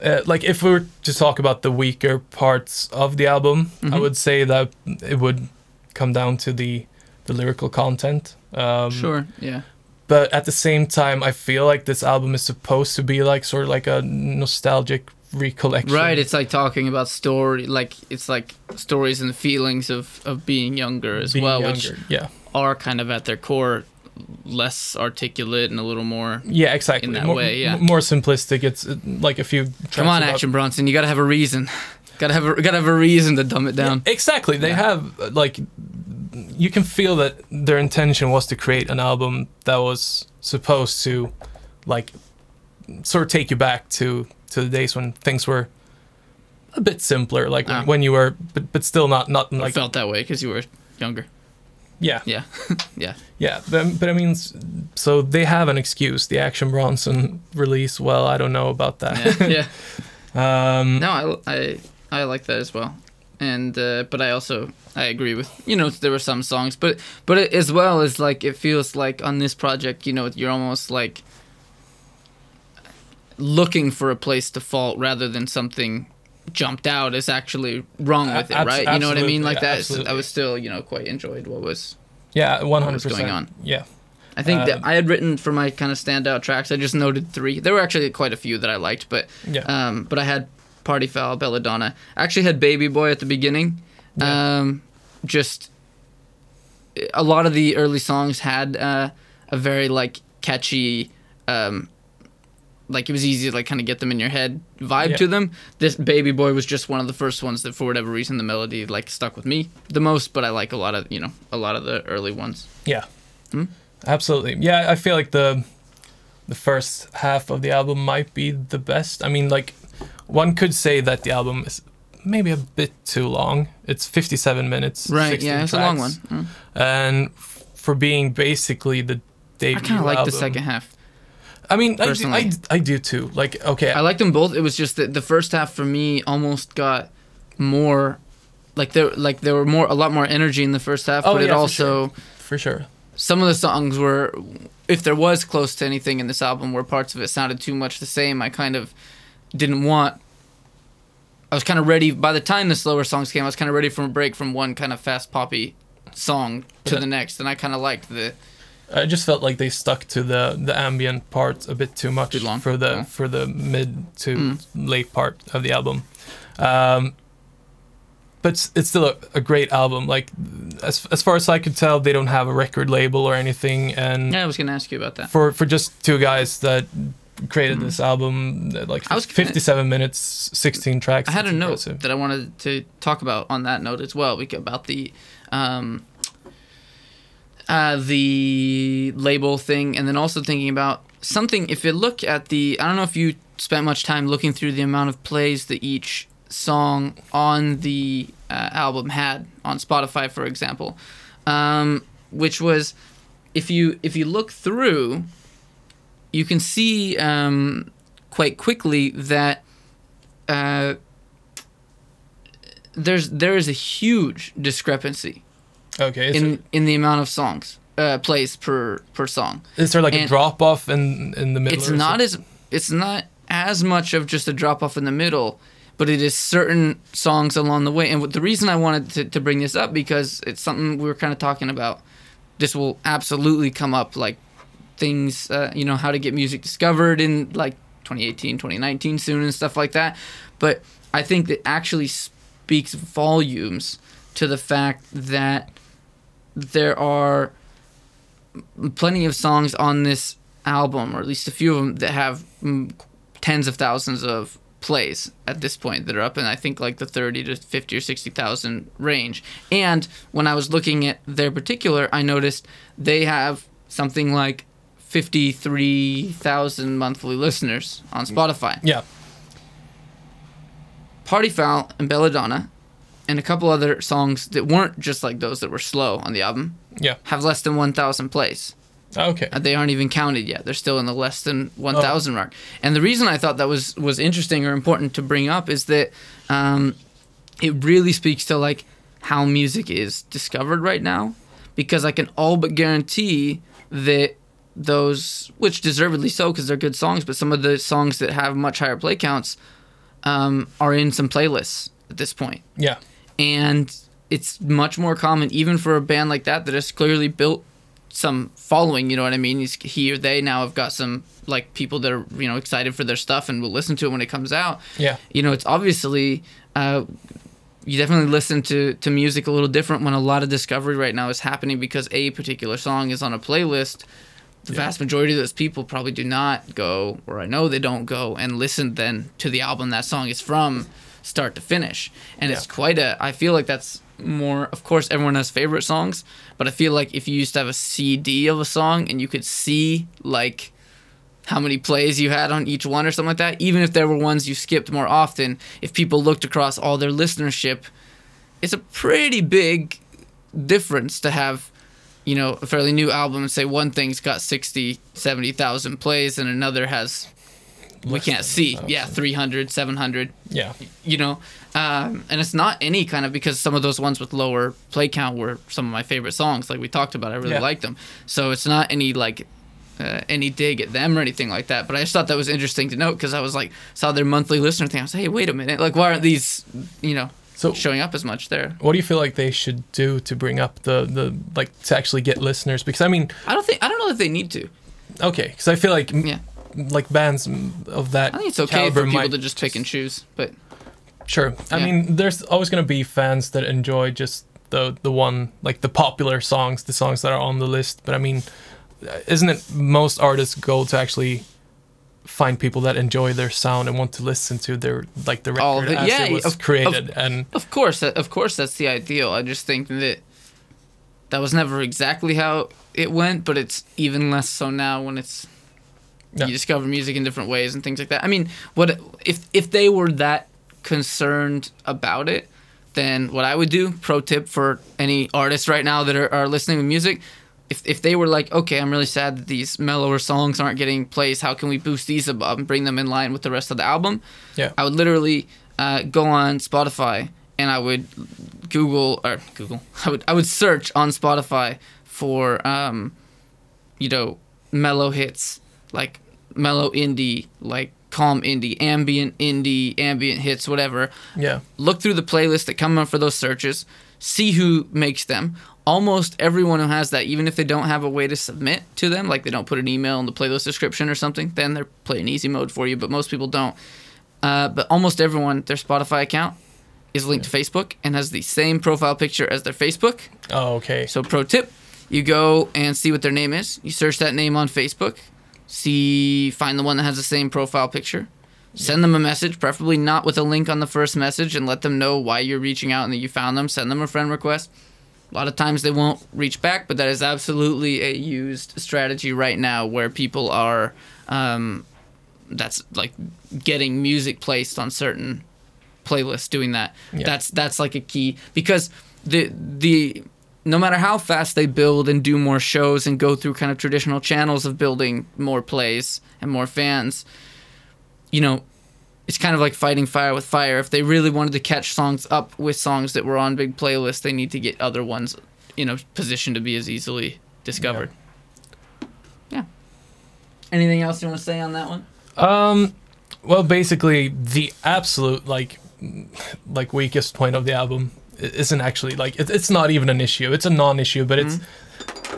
uh, like if we were to talk about the weaker parts of the album, I Mhm. would say that it would come down to the the lyrical content. Um, Sure. Yeah. But at the same time, I feel like this album is supposed to be like sort of like a nostalgic recollection. Right. It's like talking about story, like it's like stories and feelings of of being younger as Being well, which yeah, are kind of at their core less articulate and a little more. yeah, exactly. In that more, way, yeah. more simplistic. It's uh, like a few. Come on, about- Action Bronson, you gotta have a reason. gotta have a gotta have a reason to dumb it down. Yeah, exactly. They Yeah. have uh, like you can feel that their intention was to create an album that was supposed to like sort of take you back to to the days when things were a bit simpler like when, Ah. when you were but, but still not not I like felt that way because you were younger. Yeah Yeah. yeah. yeah but, but i mean so they have an excuse the action bronson release well i don't know about that Yeah. yeah. um No, I, I I like that as well, and uh, but I also I agree with you know there were some songs, but but it, as well as like it feels like on this project you know you're almost like looking for a place to fault rather than something jumped out is actually wrong with it, abs- right? You know what I mean? Like that. I was still you know quite enjoyed what was. yeah 100% was going on. yeah I think that Um, I had written for my kind of standout tracks. I just noted three. There were actually quite a few that I liked, but yeah um, but I had Party Foul, Belladonna. I actually had Baby Boy at the beginning. Yeah. Um, just a lot of the early songs had uh, a very like catchy, um, like it was easy to like kind of get them in your head vibe Yeah. to them. This Baby Boy was just one of the first ones that for whatever reason the melody like stuck with me the most. But I like a lot of you know a lot of the early ones. Yeah. Hmm? Absolutely. Yeah, I feel like the the first half of the album might be the best. I mean, like one could say that the album is maybe a bit too long. It's 57 minutes. Right? 16 Yeah, it's a long one. Mm. And for being basically the day. I kind of like the second half. I mean, I do, I, personally. I do too. Like, okay, I liked them both. It was just that the first half for me almost got more, like there, like there were more, a lot more energy in the first half. Oh, but it yeah, for also, for sure. some of the songs were, if there was close to anything in this album, where parts of it sounded too much the same. I kind of didn't want. I was kind of ready. By the time the slower songs came, I was kind of ready for a break from one kind of fast poppy song to Yeah. the next, and I kind of liked the. I just felt like they stuck to the the ambient part a bit too much Too long? for the Oh. for the mid to Mm. late part of the album. Um, but it's, it's still a, a great album. Like as as far as I could tell, they don't have a record label or anything, and Yeah, I was gonna ask you about that. for for just two guys that created this album, uh, like Mm. I was gonna- 57 minutes, 16 tracks. I had a it's note that I wanted to talk about on that note as well, bec- about the um, uh, the label thing, and then also thinking about something. If you look at the, I don't know if you spent much time looking through the amount of plays that each song on the uh, album had on Spotify, for example, um, which was if you if you look through, you can see um, quite quickly that uh, there's there is a huge discrepancy Okay, in there, in the amount of songs uh, plays per per song. is there like a drop off in in the middle? It's not as it's not as much of just a drop off in the middle, but it is certain songs along the way. And the reason I wanted to, to bring this up because it's something we were kind of talking about. This will absolutely come up like things, uh, you know, how to get music discovered in like 2018, 2019 soon and stuff like that. But I think that actually speaks volumes to the fact that there are plenty of songs on this album, or at least a few of them, that have mm, tens of thousands of plays at this point that are up in I think like the 30 to 50 or 60,000 range. And when I was looking at their particular, I noticed they have something like 53,000 monthly listeners on Spotify. Yeah. Party Foul and Belladonna and a couple other songs that weren't just like those that were slow on the album Yeah. have less than 1,000 plays. Okay. Uh, They aren't even counted yet. They're still in the less than 1,000 mark. And the reason I thought that was was interesting or important to bring up is that um, it really speaks to like how music is discovered right now, because I can all but guarantee that those, which deservedly so, because they're good songs, but some of the songs that have much higher play counts um, are in some playlists at this point Yeah. And it's much more common even for a band like that that has clearly built some following you know what i mean? He's, he or they now have got some like people that are you know excited for their stuff and will listen to it when it comes out. Yeah. you know it's obviously uh, you definitely listen to, to music a little different when a lot of discovery right now is happening because a particular song is on a playlist. The vast majority of those people probably do not go or i know they don't go and listen then to the album that song is from start to finish. And it's quite a i feel like that's more of course everyone has favorite songs but i feel like if you used to have a cd of a song and you could see like how many plays you had on each one or something like that even if there were ones you skipped more often if people looked across all their listenership it's a pretty big difference to have you know a fairly new album and say one thing's got 60 70,000 plays and another has we can't see. yeah 300 700 Yeah. you know um, and it's not any kind of because some of those ones with lower play count were some of my favorite songs like we talked about. I really Yeah. like them. So it's not any like uh, any dig at them or anything like that. But i just thought that was interesting to note because i was like saw their monthly listener thing. I was like hey wait a minute. Like why aren't these you know So showing up as much there? what do you feel like they should do to bring up the the like to actually get listeners? Because I mean, i don't think i don't know if they need to. Okay, because I feel like yeah like bands of that i think it's okay for people might to just pick and choose but Sure. I mean, there's always going to be fans that enjoy just the the one like the popular songs, the songs that are on the list. But I mean, isn't it most artists' goal to actually find people that enjoy their sound and want to listen to their like the record All of as Yeah, it was of- created? and Of course, uh, of course, that's the ideal. I just think that that was never exactly how it went, but it's even less so now when it's Yeah. you discover music in different ways and things like that. I mean, what if if they were that concerned about it? Then what I would do, pro tip for any artists right now that are, are listening to music, if, if they were like, okay, I'm really sad that these mellower songs aren't getting plays, how can we boost these above and bring them in line with the rest of the album? yeah, I would literally uh, go on Spotify and I would Google or Google. I would I would search on Spotify for um, you know mellow hits like mellow indie, like calm indie, ambient indie, ambient hits, whatever. yeah, Look through the playlist that come up for those searches. See who makes them. Almost everyone who has that, even if they don't have a way to submit to them, like they don't put an email in the playlist description or something, then they're playing easy mode for you. But most people don't. Uh, but almost everyone, their Spotify account is linked to Facebook and has the same profile picture as their Facebook. Oh, okay. So, pro tip: you go and see what their name is. You search that name on Facebook, see, find the one that has the same profile picture. Send them a message, preferably not with a link on the first message, and let them know why you're reaching out and that you found them. Send them a friend request. A lot of times they won't reach back, but that is absolutely a used strategy right now where people are, um, that's like getting music placed on certain playlists. Doing that, Yeah. that's that's like a key because the the no matter how fast they build and do more shows and go through kind of traditional channels of building more plays and more fans, you know, it's kind of like fighting fire with fire. If they really wanted to catch songs up with songs that were on big playlists, they need to get other ones, you know, positioned to be as easily discovered. Yeah. Anything else you want to say on that one? Um, well, basically, the absolute like, like weakest point of the album isn't actually like it, it's not even an issue. It's a non-issue, but it's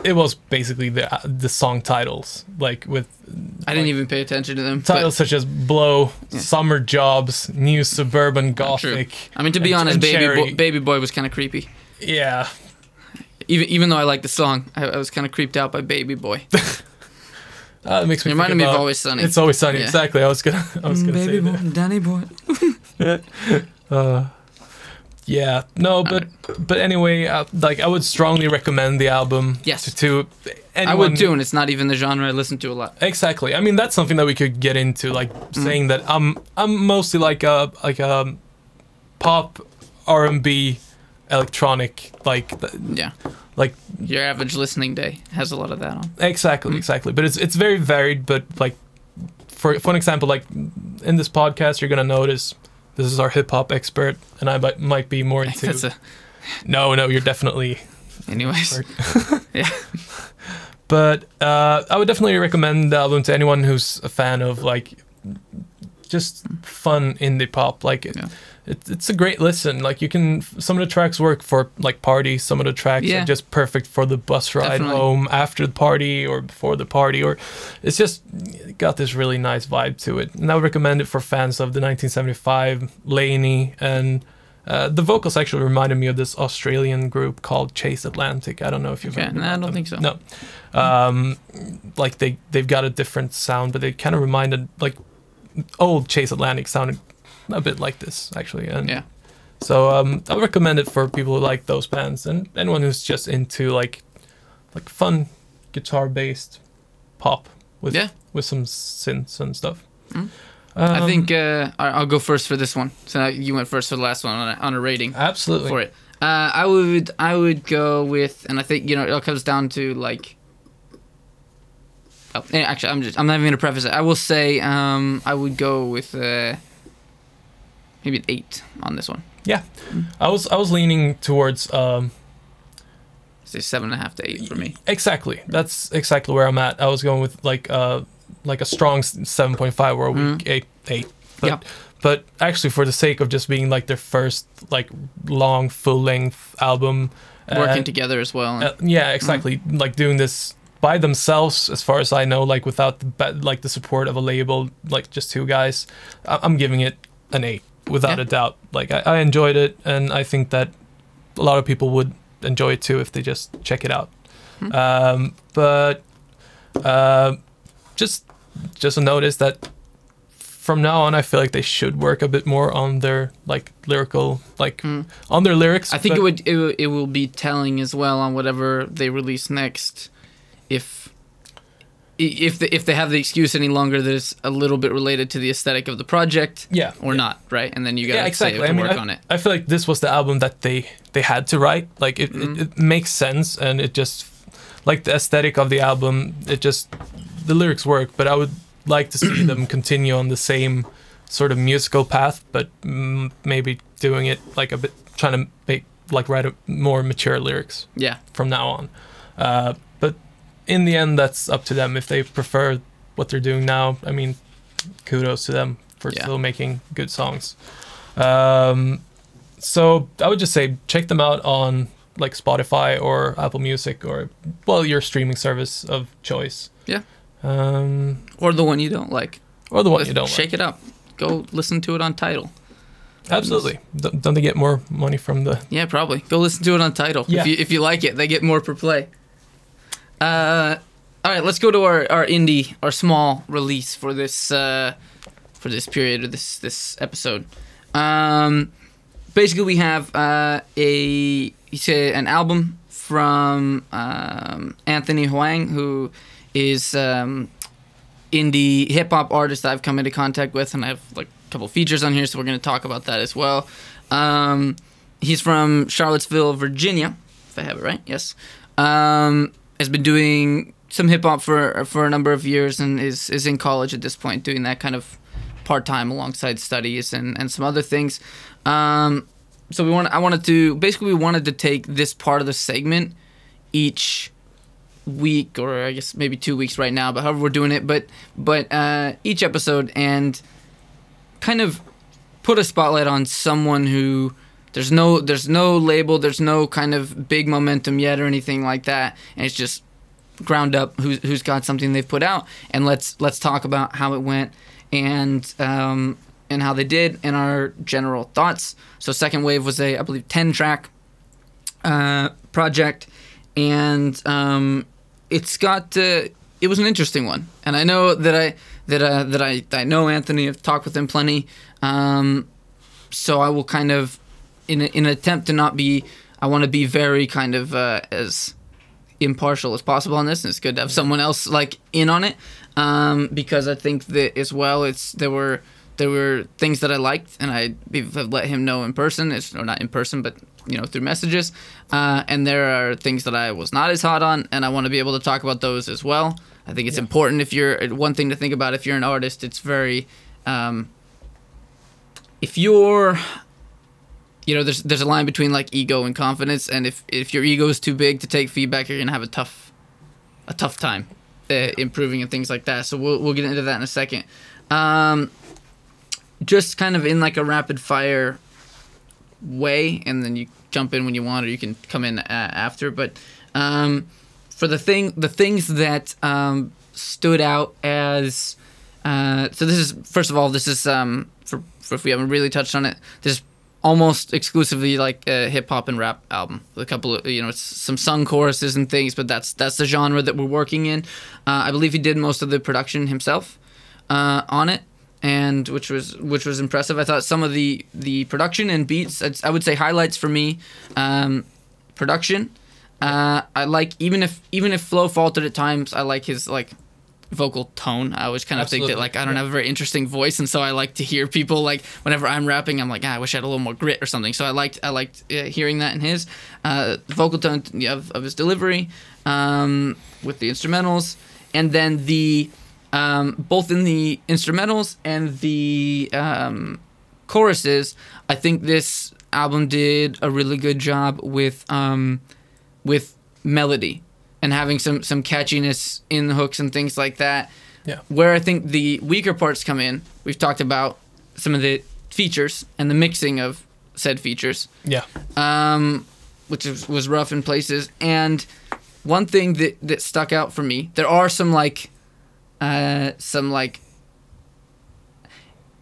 it was basically the uh, the song titles like with I didn't even pay attention to them. but- titles such as "Blow," "Summer Jobs," "New Suburban Gothic." I mean, to be and- honest, and Baby Cherry. Boy, Baby Boy was kind of creepy. Yeah, Even even though I like the song, I, I was kind of creeped out by Baby Boy. uh, it makes me It reminded me of Always Sunny. It's always sunny. Yeah. Exactly. I was gonna. I was gonna say that. Danny Boy. Uh, yeah, no, but but anyway, uh, like I would strongly recommend the album. Yes. To, to anyone. I would too, and it's not even the genre I listen to a lot. Exactly. I mean, that's something that we could get into, like saying that I'm I'm mostly like a like a pop, R and B, electronic, like Yeah, like your average listening day has a lot of that on. exactly exactly. But it's it's very varied. But like for for an example, like in this podcast, you're gonna notice this is our hip hop expert, and I might might be more into. That's a, No, no, you're definitely. anyways. yeah, But uh, I would definitely recommend the album to anyone who's a fan of like just fun indie pop. Like Yeah. it, it's a great listen. Like you can some of the tracks work for like party. Some of the tracks Yeah. are just perfect for the bus ride Definitely. home after the party or before the party. Or it's just got this really nice vibe to it. And I would recommend it for fans of the 1975 LANY and. Uh, the vocals actually reminded me of this Australian group called Chase Atlantic. I don't know if you've Okay, heard no, I don't them. think so. No, um, like they they've got a different sound, but they kind of reminded like old Chase Atlantic sounded a bit like this actually. And yeah, so um, I recommend it for people who like those bands and anyone who's just into like like fun guitar based pop with Yeah. with some synths and stuff. Mm. Um, I think uh, I'll go first for this one. So you went first for the last one on a, on a rating absolutely for it. Uh, I would I would go with, and I think you know it all comes down to like. Oh, actually, I'm just I'm not even gonna preface it. I will say um, I would go with uh, maybe an eight on this one. yeah. I was I was leaning towards um, Say seven and a half to eight for me. Exactly. That's exactly where I'm at. I was going with like uh like a strong seven point five or a weak Mhm. eight eight. But, Yeah. But actually, for the sake of just being like their first like long full length album, Working uh, together as well. uh, yeah, exactly. Like doing this by themselves, as far as I know, like without the like the support of a label, like just two guys. I- I'm giving it an eight. without Yeah. a doubt. Like I, I enjoyed it, and I think that a lot of people would enjoy it too if they just check it out. Hmm. Um, but uh, just just a notice that from now on, I feel like they should work a bit more on their like lyrical, like Hmm. on their lyrics. I think it would it, it will be telling as well on whatever they release next, if if the, if they have the excuse any longer that it's a little bit related to the aesthetic of the project Yeah, or yeah. not, right? And then you gotta yeah, exactly. say I mean, work I, on it. I feel like this was the album that they they had to write. Like it, Mhm. it, it makes sense, and it just like the aesthetic of the album. It just the lyrics work, but I would like to see them continue on the same sort of musical path, but mm, maybe doing it like a bit, trying to make like write a, more mature lyrics Yeah, from now on. Uh, but in the end, that's up to them. If they prefer what they're doing now, I mean, kudos to them for Yeah. still making good songs. Um, so I would just say check them out on like Spotify or Apple Music or well your streaming service of choice. Yeah. Um, or the one you don't like. or the one you don't like. Shake like. it up. Go listen to it on Tidal. Absolutely. Don't don't they get more money from the? Yeah, probably. Go listen to it on Tidal. Yeah. If you if you like it, they get more per play. Uh, all right, let's go to our, our indie, our small release for this uh, for this period or this this episode. Um, basically, we have uh, a an album from um, Anthony Huang, who is um, indie hip hop artist I've come into contact with, and I have like a couple features on here, so we're going to talk about that as well. Um, he's from Charlottesville, Virginia, if I have it right. Yes. Um, has been doing some hip hop for for a number of years, and is is in college at this point, doing that kind of part time alongside studies and and some other things. Um, so we want I wanted to basically we wanted to take this part of the segment each week or I guess maybe two weeks right now, but however we're doing it, but but uh, each episode and kind of put a spotlight on someone who there's no there's no label, there's no kind of big momentum yet or anything like that, and it's just ground up who's who's got something they've put out, and let's let's talk about how it went and um, and how they did and our general thoughts. So second wave was a I believe ten track uh, project, and um, it's got uh, it was an interesting one, and I know that I that uh, that I I know Anthony. I've talked with him plenty, um, so I will kind of in a, in an attempt to not be. I want to be very kind of uh, as impartial as possible on this, and it's good to have someone else like in on it um, because I think that as well. It's there were there were things that I liked, and I have let him know in person. It's or not in person, but you know through messages. Uh, and there are things that I was not as hot on, and I want to be able to talk about those as well. I think it's Yeah. important if you're one thing to think about if you're an artist. It's very um, if you're you know there's there's a line between like ego and confidence and if if your ego is too big to take feedback you're gonna have a tough a tough time uh, improving and things like that. So we'll, we'll get into that in a second. Um, just kind of in like a rapid fire way and then you jump in when you want or you can come in uh, after. But um, for the thing the things that um, stood out as uh, so this is first of all this is um, for, for if we haven't really touched on it this is almost exclusively like a hip hop and rap album. A couple of you know some sung choruses and things but that's that's the genre that we're working in. Uh, I believe he did most of the production himself uh, on it and which was which was impressive. I thought some of the the production and beats I would say highlights for me um, production. Uh, I like even if even if flow faltered at times I like his like vocal tone. I always kind of think that like I don't have a very interesting voice, and so I like to hear people like whenever I'm rapping, I'm like, ah, I wish I had a little more grit or something. So I liked I liked uh, hearing that in his uh, vocal tone of, of his delivery um, with the instrumentals, and then the um, both in the instrumentals and the um, choruses. I think this album did a really good job with um, with melody and having some some catchiness in the hooks and things like that. Yeah. Where I think the weaker parts come in, we've talked about some of the features and the mixing of said features, Yeah. um, which is, was rough in places. And one thing that that stuck out for me, there are some like, uh, some like.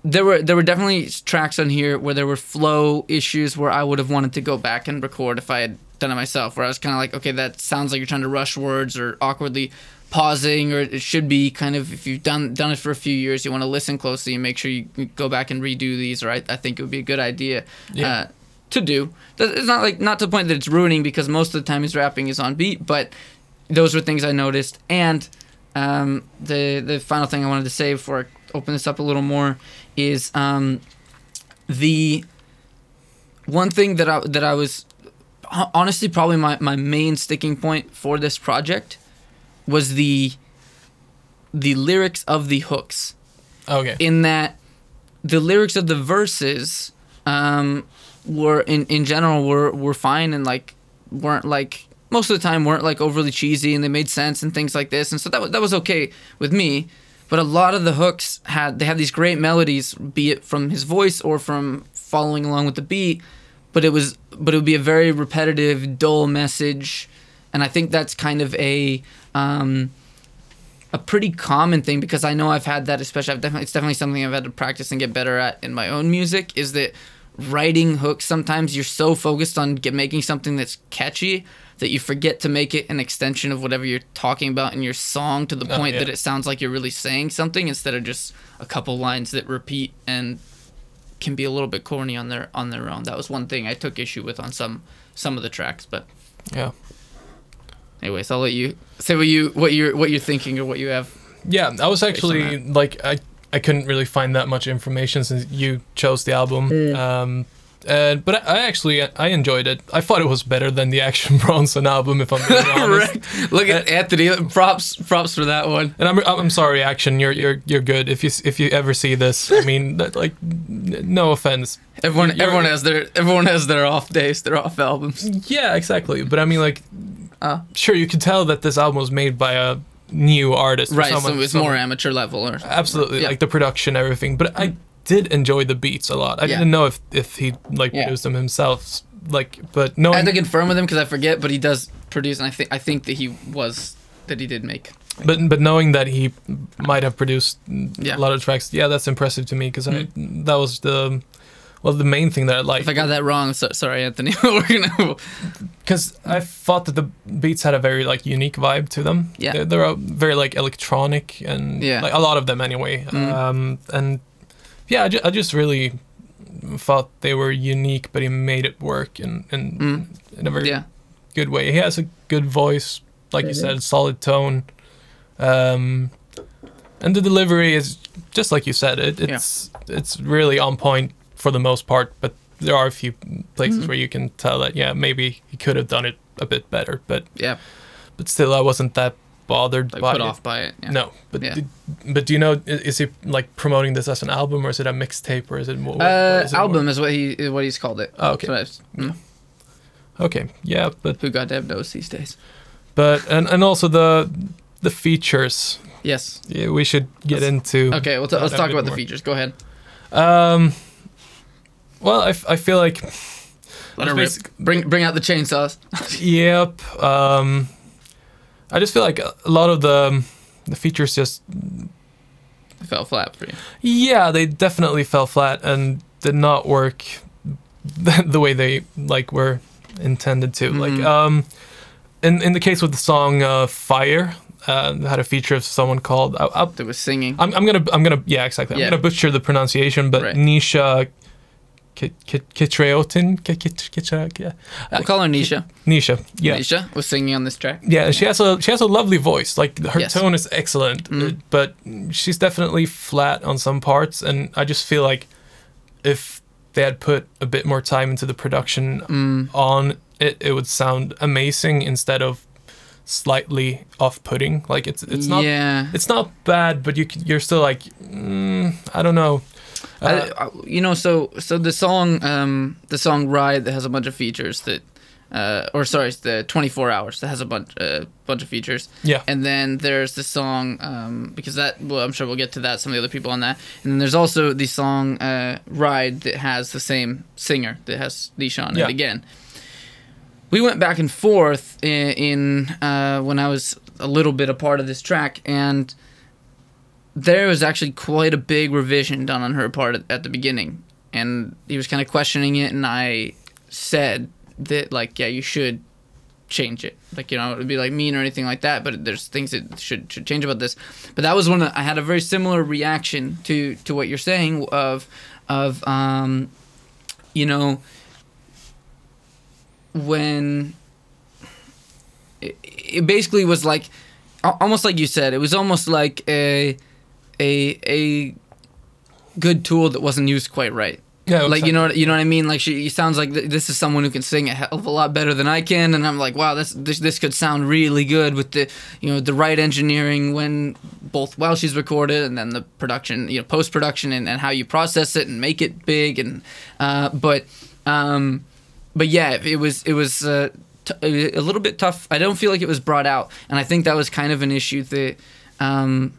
there were there were definitely tracks on here where there were flow issues where I would have wanted to go back and record if I had done it myself. Where I was kind of like, okay, that sounds like you're trying to rush words or awkwardly pausing, or it should be kind of if you've done done it for a few years, you want to listen closely and make sure you go back and redo these. Or I, I think it would be a good idea. Yeah. Uh, to do. It's not like not to the point that it's ruining because most of the time his rapping is on beat, but those were things I noticed. And um, the the final thing I wanted to say before I open this up a little more is um, the one thing that I that I was honestly probably my, my main sticking point for this project was the the lyrics of the hooks Okay. in that the lyrics of the verses um, were in, in general were were fine and like weren't like most of the time weren't like overly cheesy and they made sense and things like this and so that was, that was okay with me but a lot of the hooks had they had these great melodies be it from his voice or from following along with the beat but it was but it would be a very repetitive dull message and I think that's kind of a um, a pretty common thing because I know I've had that especially I've definitely it's definitely something I've had to practice and get better at in my own music is that writing hooks sometimes you're so focused on get, making something that's catchy that you forget to make it an extension of whatever you're talking about in your song to the Oh, point yeah. that it sounds like you're really saying something instead of just a couple lines that repeat and can be a little bit corny on their on their own. That was one thing I took issue with on some some of the tracks, but Yeah. anyways, I'll let you say what you what you're what you're thinking or what you have. Yeah, I was actually like I I couldn't really find that much information since you chose the album. Mm. Um, and but I, I actually I enjoyed it. I thought it was better than the Action Bronson album, if I'm being honest. right. Look at Anthony. Props props for that one. And I'm, I'm sorry, Action. You're you're you're good. If you if you ever see this, I mean, that, like, no offense. Everyone You're- everyone has their everyone has their off days, their off albums. Yeah, exactly. But I mean, like, Uh. sure, you could tell that this album was made by a new artist. or Right, so someone- it's someone- more amateur level or Absolutely, Yeah. like the production, everything. But I did enjoy the beats a lot. I Yeah. didn't know if if he like Yeah. produced them himself. Like, but no. I had to confirm with him because I forget, but he does produce, and I think I think that he was that he did make. but but knowing that he might have produced Yeah. a lot of tracks, yeah, that's impressive to me because I that was the well the main thing that I like If I got that wrong, so, sorry, Anthony. Because I thought that the beats had a very like unique vibe to them. Yeah. they're, they're very like electronic and Yeah. like a lot of them anyway. Mm. Um, and yeah, I, ju- I just really thought they were unique, but he made it work in in, Mm. in a very yeah, good way. He has a good voice, like you said, solid tone. Um, and the delivery is just like you said. It, Yeah. it's it's really on point for the most part, but there are a few places Mm-hmm. where you can tell that yeah, maybe he could have done it a bit better. But yeah, but still, I wasn't that bothered like by put it. off by it. Yeah. No, but Yeah. did- but do you know is he like promoting this as an album or is it a mixtape or is it more? Uh, album is what he what he's called it. Oh, okay. That's what I- mm, Okay, yeah, but who goddamn knows these days? but and and also the the features. Yes. Yeah, we should get Let's- into. Okay. Well, t- let's talk about the features. Go ahead. Um. Well, I, f- I feel like Let her rip. Bring bring out the chainsaws. yep. Um, I just feel like a lot of the the features just It fell flat for you. yeah they definitely fell flat and did not work the way they like were intended to. Like Mhm. um, in in the case with the song uh, "Fire," uh, had a feature of someone called. I, I, That was singing. I'm, I'm gonna I'm gonna yeah exactly. I'm gonna butcher the pronunciation, but Right. Nisha Kitreotin Ki- Ki- Ki- yeah. We'll call her Nisha. Nisha yeah Nisha was singing on this track. yeah she has a she has a lovely voice like her Yes. tone is excellent Mhm. uh, but she's definitely flat on some parts and I just feel like if they had put a bit more time into the production Mm. on it it would sound amazing instead of slightly off-putting like it's it's not yeah. it's not bad, but you you're still like, mm, I don't know. Uh, I, you know, so so the song, um, the song "Ride" that has a bunch of features that, uh, or sorry, it's the "24 Hours" that has a bunch, uh, bunch of features. yeah, And then there's the song, um, because that, well, I'm sure we'll get to that. Some of the other people on that. And then there's also the song uh, "Ride" that has the same singer that has Nisha on Yeah. it again. We went back and forth in, in uh, when I was a little bit a part of this track, and there was actually quite a big revision done on her part at, at the beginning, and he was kind of questioning it, and I said that like yeah, you should change it. Like you know, it would be like mean or anything like that. But there's things that should should change about this. But that was one that I had a very similar reaction to to what you're saying of of um, you know, when it, it basically was like almost like you said. It was almost like a a a good tool that wasn't used quite right Yeah, like you know what you know what I mean. Like she, sounds like th- this is someone who can sing a hell of a lot better than I can, and I'm like, wow, this this this could sound really good with the you know the right engineering when both while she's recorded and then the production, you know, post production and, and how you process it and make it big and uh, but um, but yeah, it was it was uh, t- a little bit tough. I don't feel like it was brought out, and I think that was kind of an issue that um,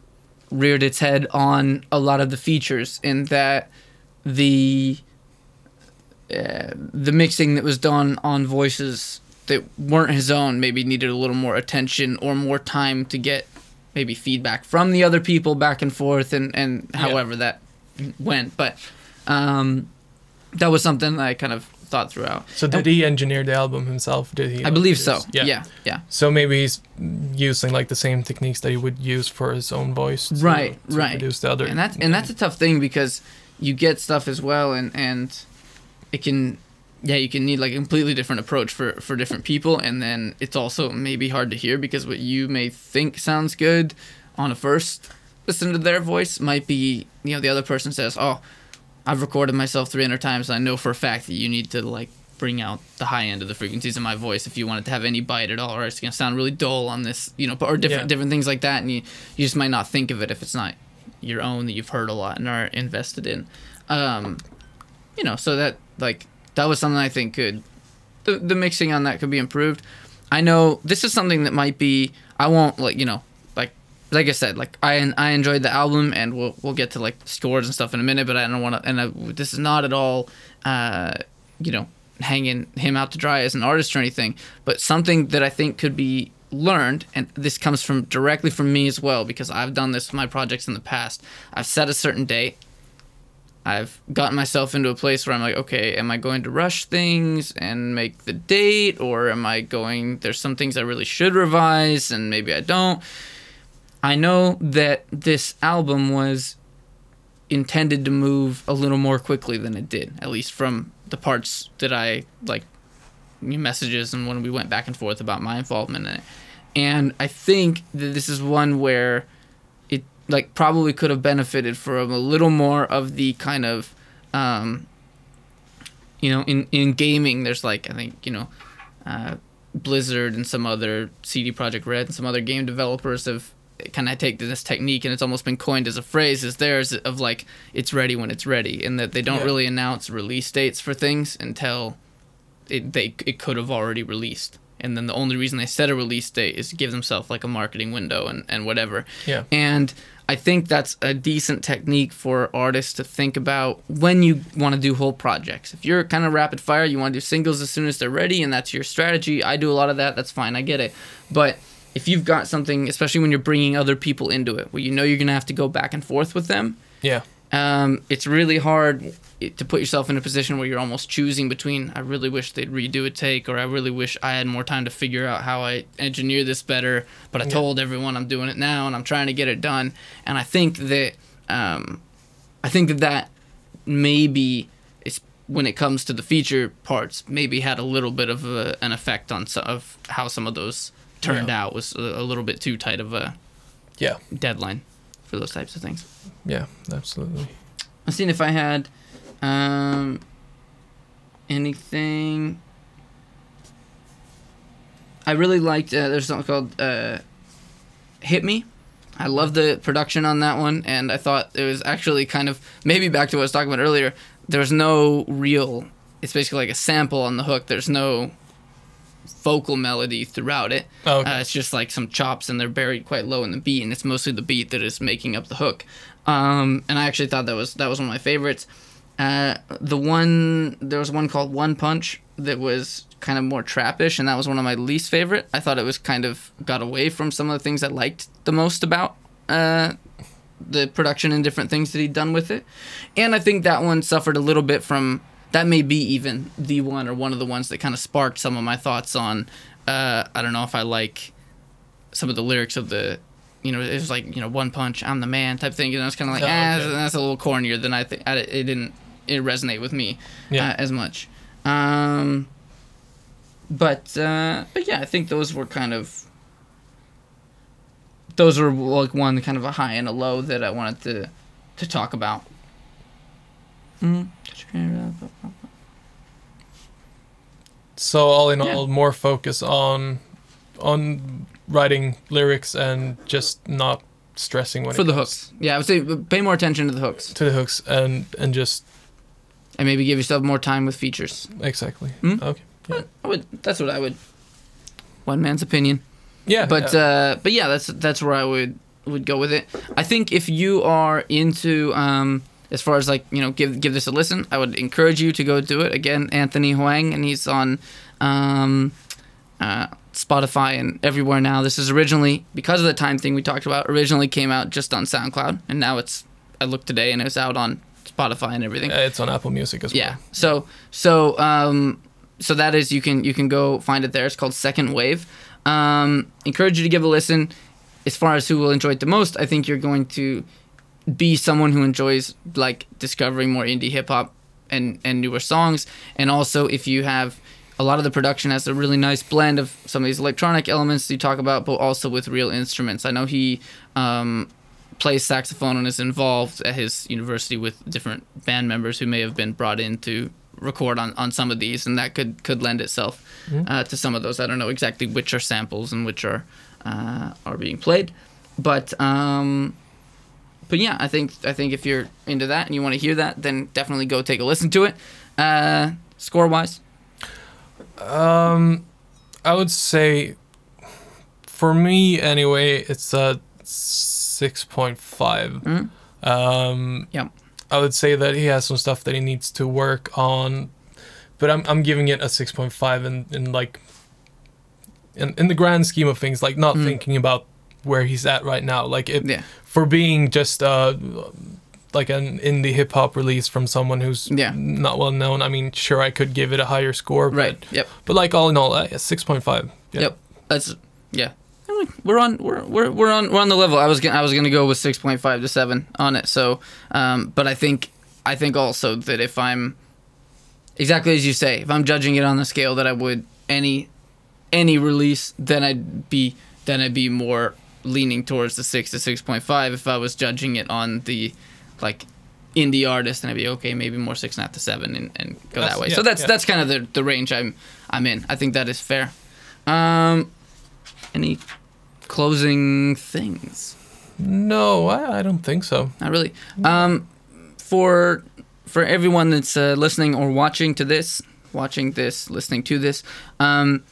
reared its head on a lot of the features in that the uh, the mixing that was done on voices that weren't his own maybe needed a little more attention or more time to get maybe feedback from the other people back and forth and and however that went. But um that was something I kind of thought throughout. So did he engineer the album himself? Did he? I believe so. Yeah. Yeah, yeah. So maybe he's using like the same techniques that he would use for his own voice. To, Right, to right. Produce the other. and that's and that's a tough thing because you get stuff as well and and it can yeah you can need like a completely different approach for for different people and then it's also maybe hard to hear because what you may think sounds good on a first listen to their voice might be you know the other person says oh i've recorded myself 300 times and i know for a fact that you need to like bring out the high end of the frequencies of my voice if you want it to have any bite at all or it's going to sound really dull on this you know or different Yeah. different things like that and you, you just might not think of it if it's not your own that you've heard a lot and are invested in um you know so that like that was something i think could the, the mixing on that could be improved i know this is something that might be i won't like you know like i said like i i enjoyed the album and we'll we'll get to like scores and stuff in a minute but i don't want to and I, this is not at all uh you know hanging him out to dry as an artist or anything but something that i think could be learned and this comes from directly from me as well because i've done this with my projects in the past i've set a certain date I've gotten myself into a place where I'm like, okay, am I going to rush things and make the date, or am I going? There's some things I really should revise, and maybe I don't. I know that this album was intended to move a little more quickly than it did, at least from the parts that I like messages and when we went back and forth about my involvement in it. And I think that this is one where it like probably could have benefited from a little more of the kind of um you know in in gaming there's like I think you know uh Blizzard and some other CD Projekt Red and some other game developers have kind of take this technique and it's almost been coined as a phrase as theirs of like it's ready when it's ready and that they don't Yeah. really announce release dates for things until it they it could have already released and then the only reason they set a release date is to give themselves like a marketing window and, and whatever Yeah. and I think that's a decent technique for artists to think about when you want to do whole projects. If you're kind of rapid fire, you want to do singles as soon as they're ready, and that's your strategy. I do a lot of that. That's fine. I get it. But if you've got something, especially when you're bringing other people into it, where you know you're gonna have to go back and forth with them, Yeah. um, it's really hard to put yourself in a position where you're almost choosing between I really wish they'd redo a take or I really wish I had more time to figure out how I engineer this better but I Yeah. told everyone I'm doing it now and I'm trying to get it done and I think that um, I think that that maybe is when it comes to the feature parts maybe had a little bit of a, an effect on some of how some of those turned Yeah. out was a, little bit too tight of a Yeah. deadline for those types of things. Yeah. Absolutely. I'm seeing if I had um anything. I really liked. Uh, there's something called uh, "Hit Me." I love the production on that one, and I thought it was actually kind of maybe back to what I was talking about earlier. There's no real. It's basically like a sample on the hook. There's no vocal melody throughout it. Oh, okay. Uh, it's just like some chops, and they're buried quite low in the beat, and it's mostly the beat that is making up the hook. Um, and I actually thought that was that was one of my favorites. Uh, the one there was one called One Punch that was kind of more trappish, and that was one of my least favorite. I thought it was kind of got away from some of the things I liked the most about uh, the production and different things that he'd done with it. And I think that one suffered a little bit from that may be even the one or one of the ones that kind of sparked some of my thoughts on uh, I don't know if I like some of the lyrics of the you know, it was like, you know, one punch, I'm the man type thing. And I was kind of like, Oh, ah, okay. that's a little cornier than I think. It didn't it resonate with me Yeah. uh, as much. Um, but uh, but yeah, I think those were kind of those were like one kind of a high and a low that I wanted to to talk about. Mm. So all in Yeah. all, more focus on on writing lyrics and just not stressing when For the comes hooks, yeah, I would say pay more attention to the hooks to the hooks and and just and maybe give yourself more time with features. exactly. Hmm? Okay. Yeah. I would. That's what I would. One man's opinion. Yeah. but yeah. uh, but yeah, that's that's where I would would go with it. I think if you are into um, as far as like you know give give this a listen, I would encourage you to go do it. Again, Anthony Huang, and he's on um, uh, Spotify and everywhere now. This is originally because of the time thing we talked about. Originally came out just on SoundCloud, and now it's I looked today and it's out on Spotify and everything. Uh, it's on Apple Music as well. Yeah. So so um so that is you can you can go find it there. It's called Second Wave. Um, encourage you to give a listen. As far as who will enjoy it the most, I think you're going to be someone who enjoys like discovering more indie hip hop and and newer songs. And also if you have a lot of the production has a really nice blend of some of these electronic elements you talk about, but also with real instruments. I know he um, plays saxophone and is involved at his university with different band members who may have been brought in to record on, on some of these, and that could could lend itself uh, to some of those. I don't know exactly which are samples and which are uh, are being played, but um, but yeah, I think I think if you're into that and you want to hear that, then definitely go take a listen to it. Uh, score wise, Um, I would say, for me anyway, it's a six point five. Mhm. Um, Yep. I would say that he has some stuff that he needs to work on, but I'm I'm giving it a six point five in in like. In, in the grand scheme of things, like not Mm. thinking about where he's at right now, like it yeah, for being just uh like an indie hip hop release from someone who's Yeah. not well known. I mean, sure, I could give it a higher score, but right, yep. but like all in all, uh, six point five. Yeah. Yep. That's yeah. We're on we're, we're, we're on we're on the level. I was gonna I was gonna go with six point five to seven on it. So, um, but I think I think also that if I'm exactly as you say, if I'm judging it on the scale that I would any any release, then I'd be then I'd be more leaning towards the six to six point five. If I was judging it on the like indie artist, and I'd be okay, maybe more six and a half to seven, and, and go That's- that way. yeah, so that's yeah. that's kind of the the range I'm I'm in. I think that is fair. Um, any closing things? No, I, I don't think so. Not really. Um, for for everyone that's uh, listening or watching to this, watching this, listening to this, um,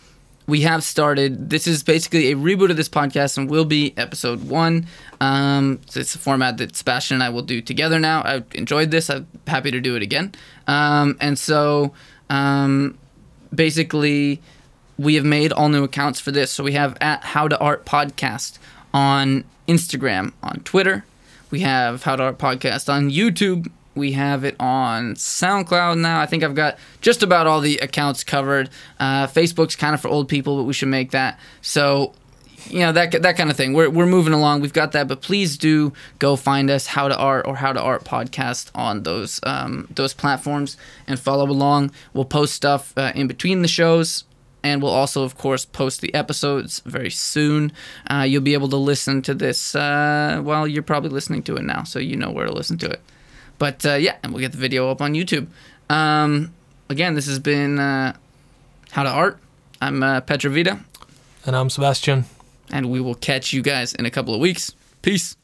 we have started. This is basically a reboot of this podcast, and will be episode one. Um, so it's a format that Sebastian and I will do together now. I enjoyed this. I'm happy to do it again. Um, and so, um, basically, we have made all new accounts for this. So we have at How to Art Podcast on Instagram, on Twitter. We have How to Art Podcast on YouTube. We have it on SoundCloud now. I think I've got just about all the accounts covered. Uh, Facebook's kind of for old people, but we should make that. So, you know that that kind of thing. We're we're moving along. We've got that, but please do go find us How to Art or How to Art podcast on those um, those platforms and follow along. We'll post stuff uh, in between the shows and we'll also, of course, post the episodes very soon. Uh, you'll be able to listen to this uh, while you're probably listening to it now, so you know where to listen to it. But uh, yeah, and we'll get the video up on YouTube. Um, again, this has been uh, How to Art. I'm uh, Petra Vida, And I'm Sebastian. and we will catch you guys in a couple of weeks. Peace.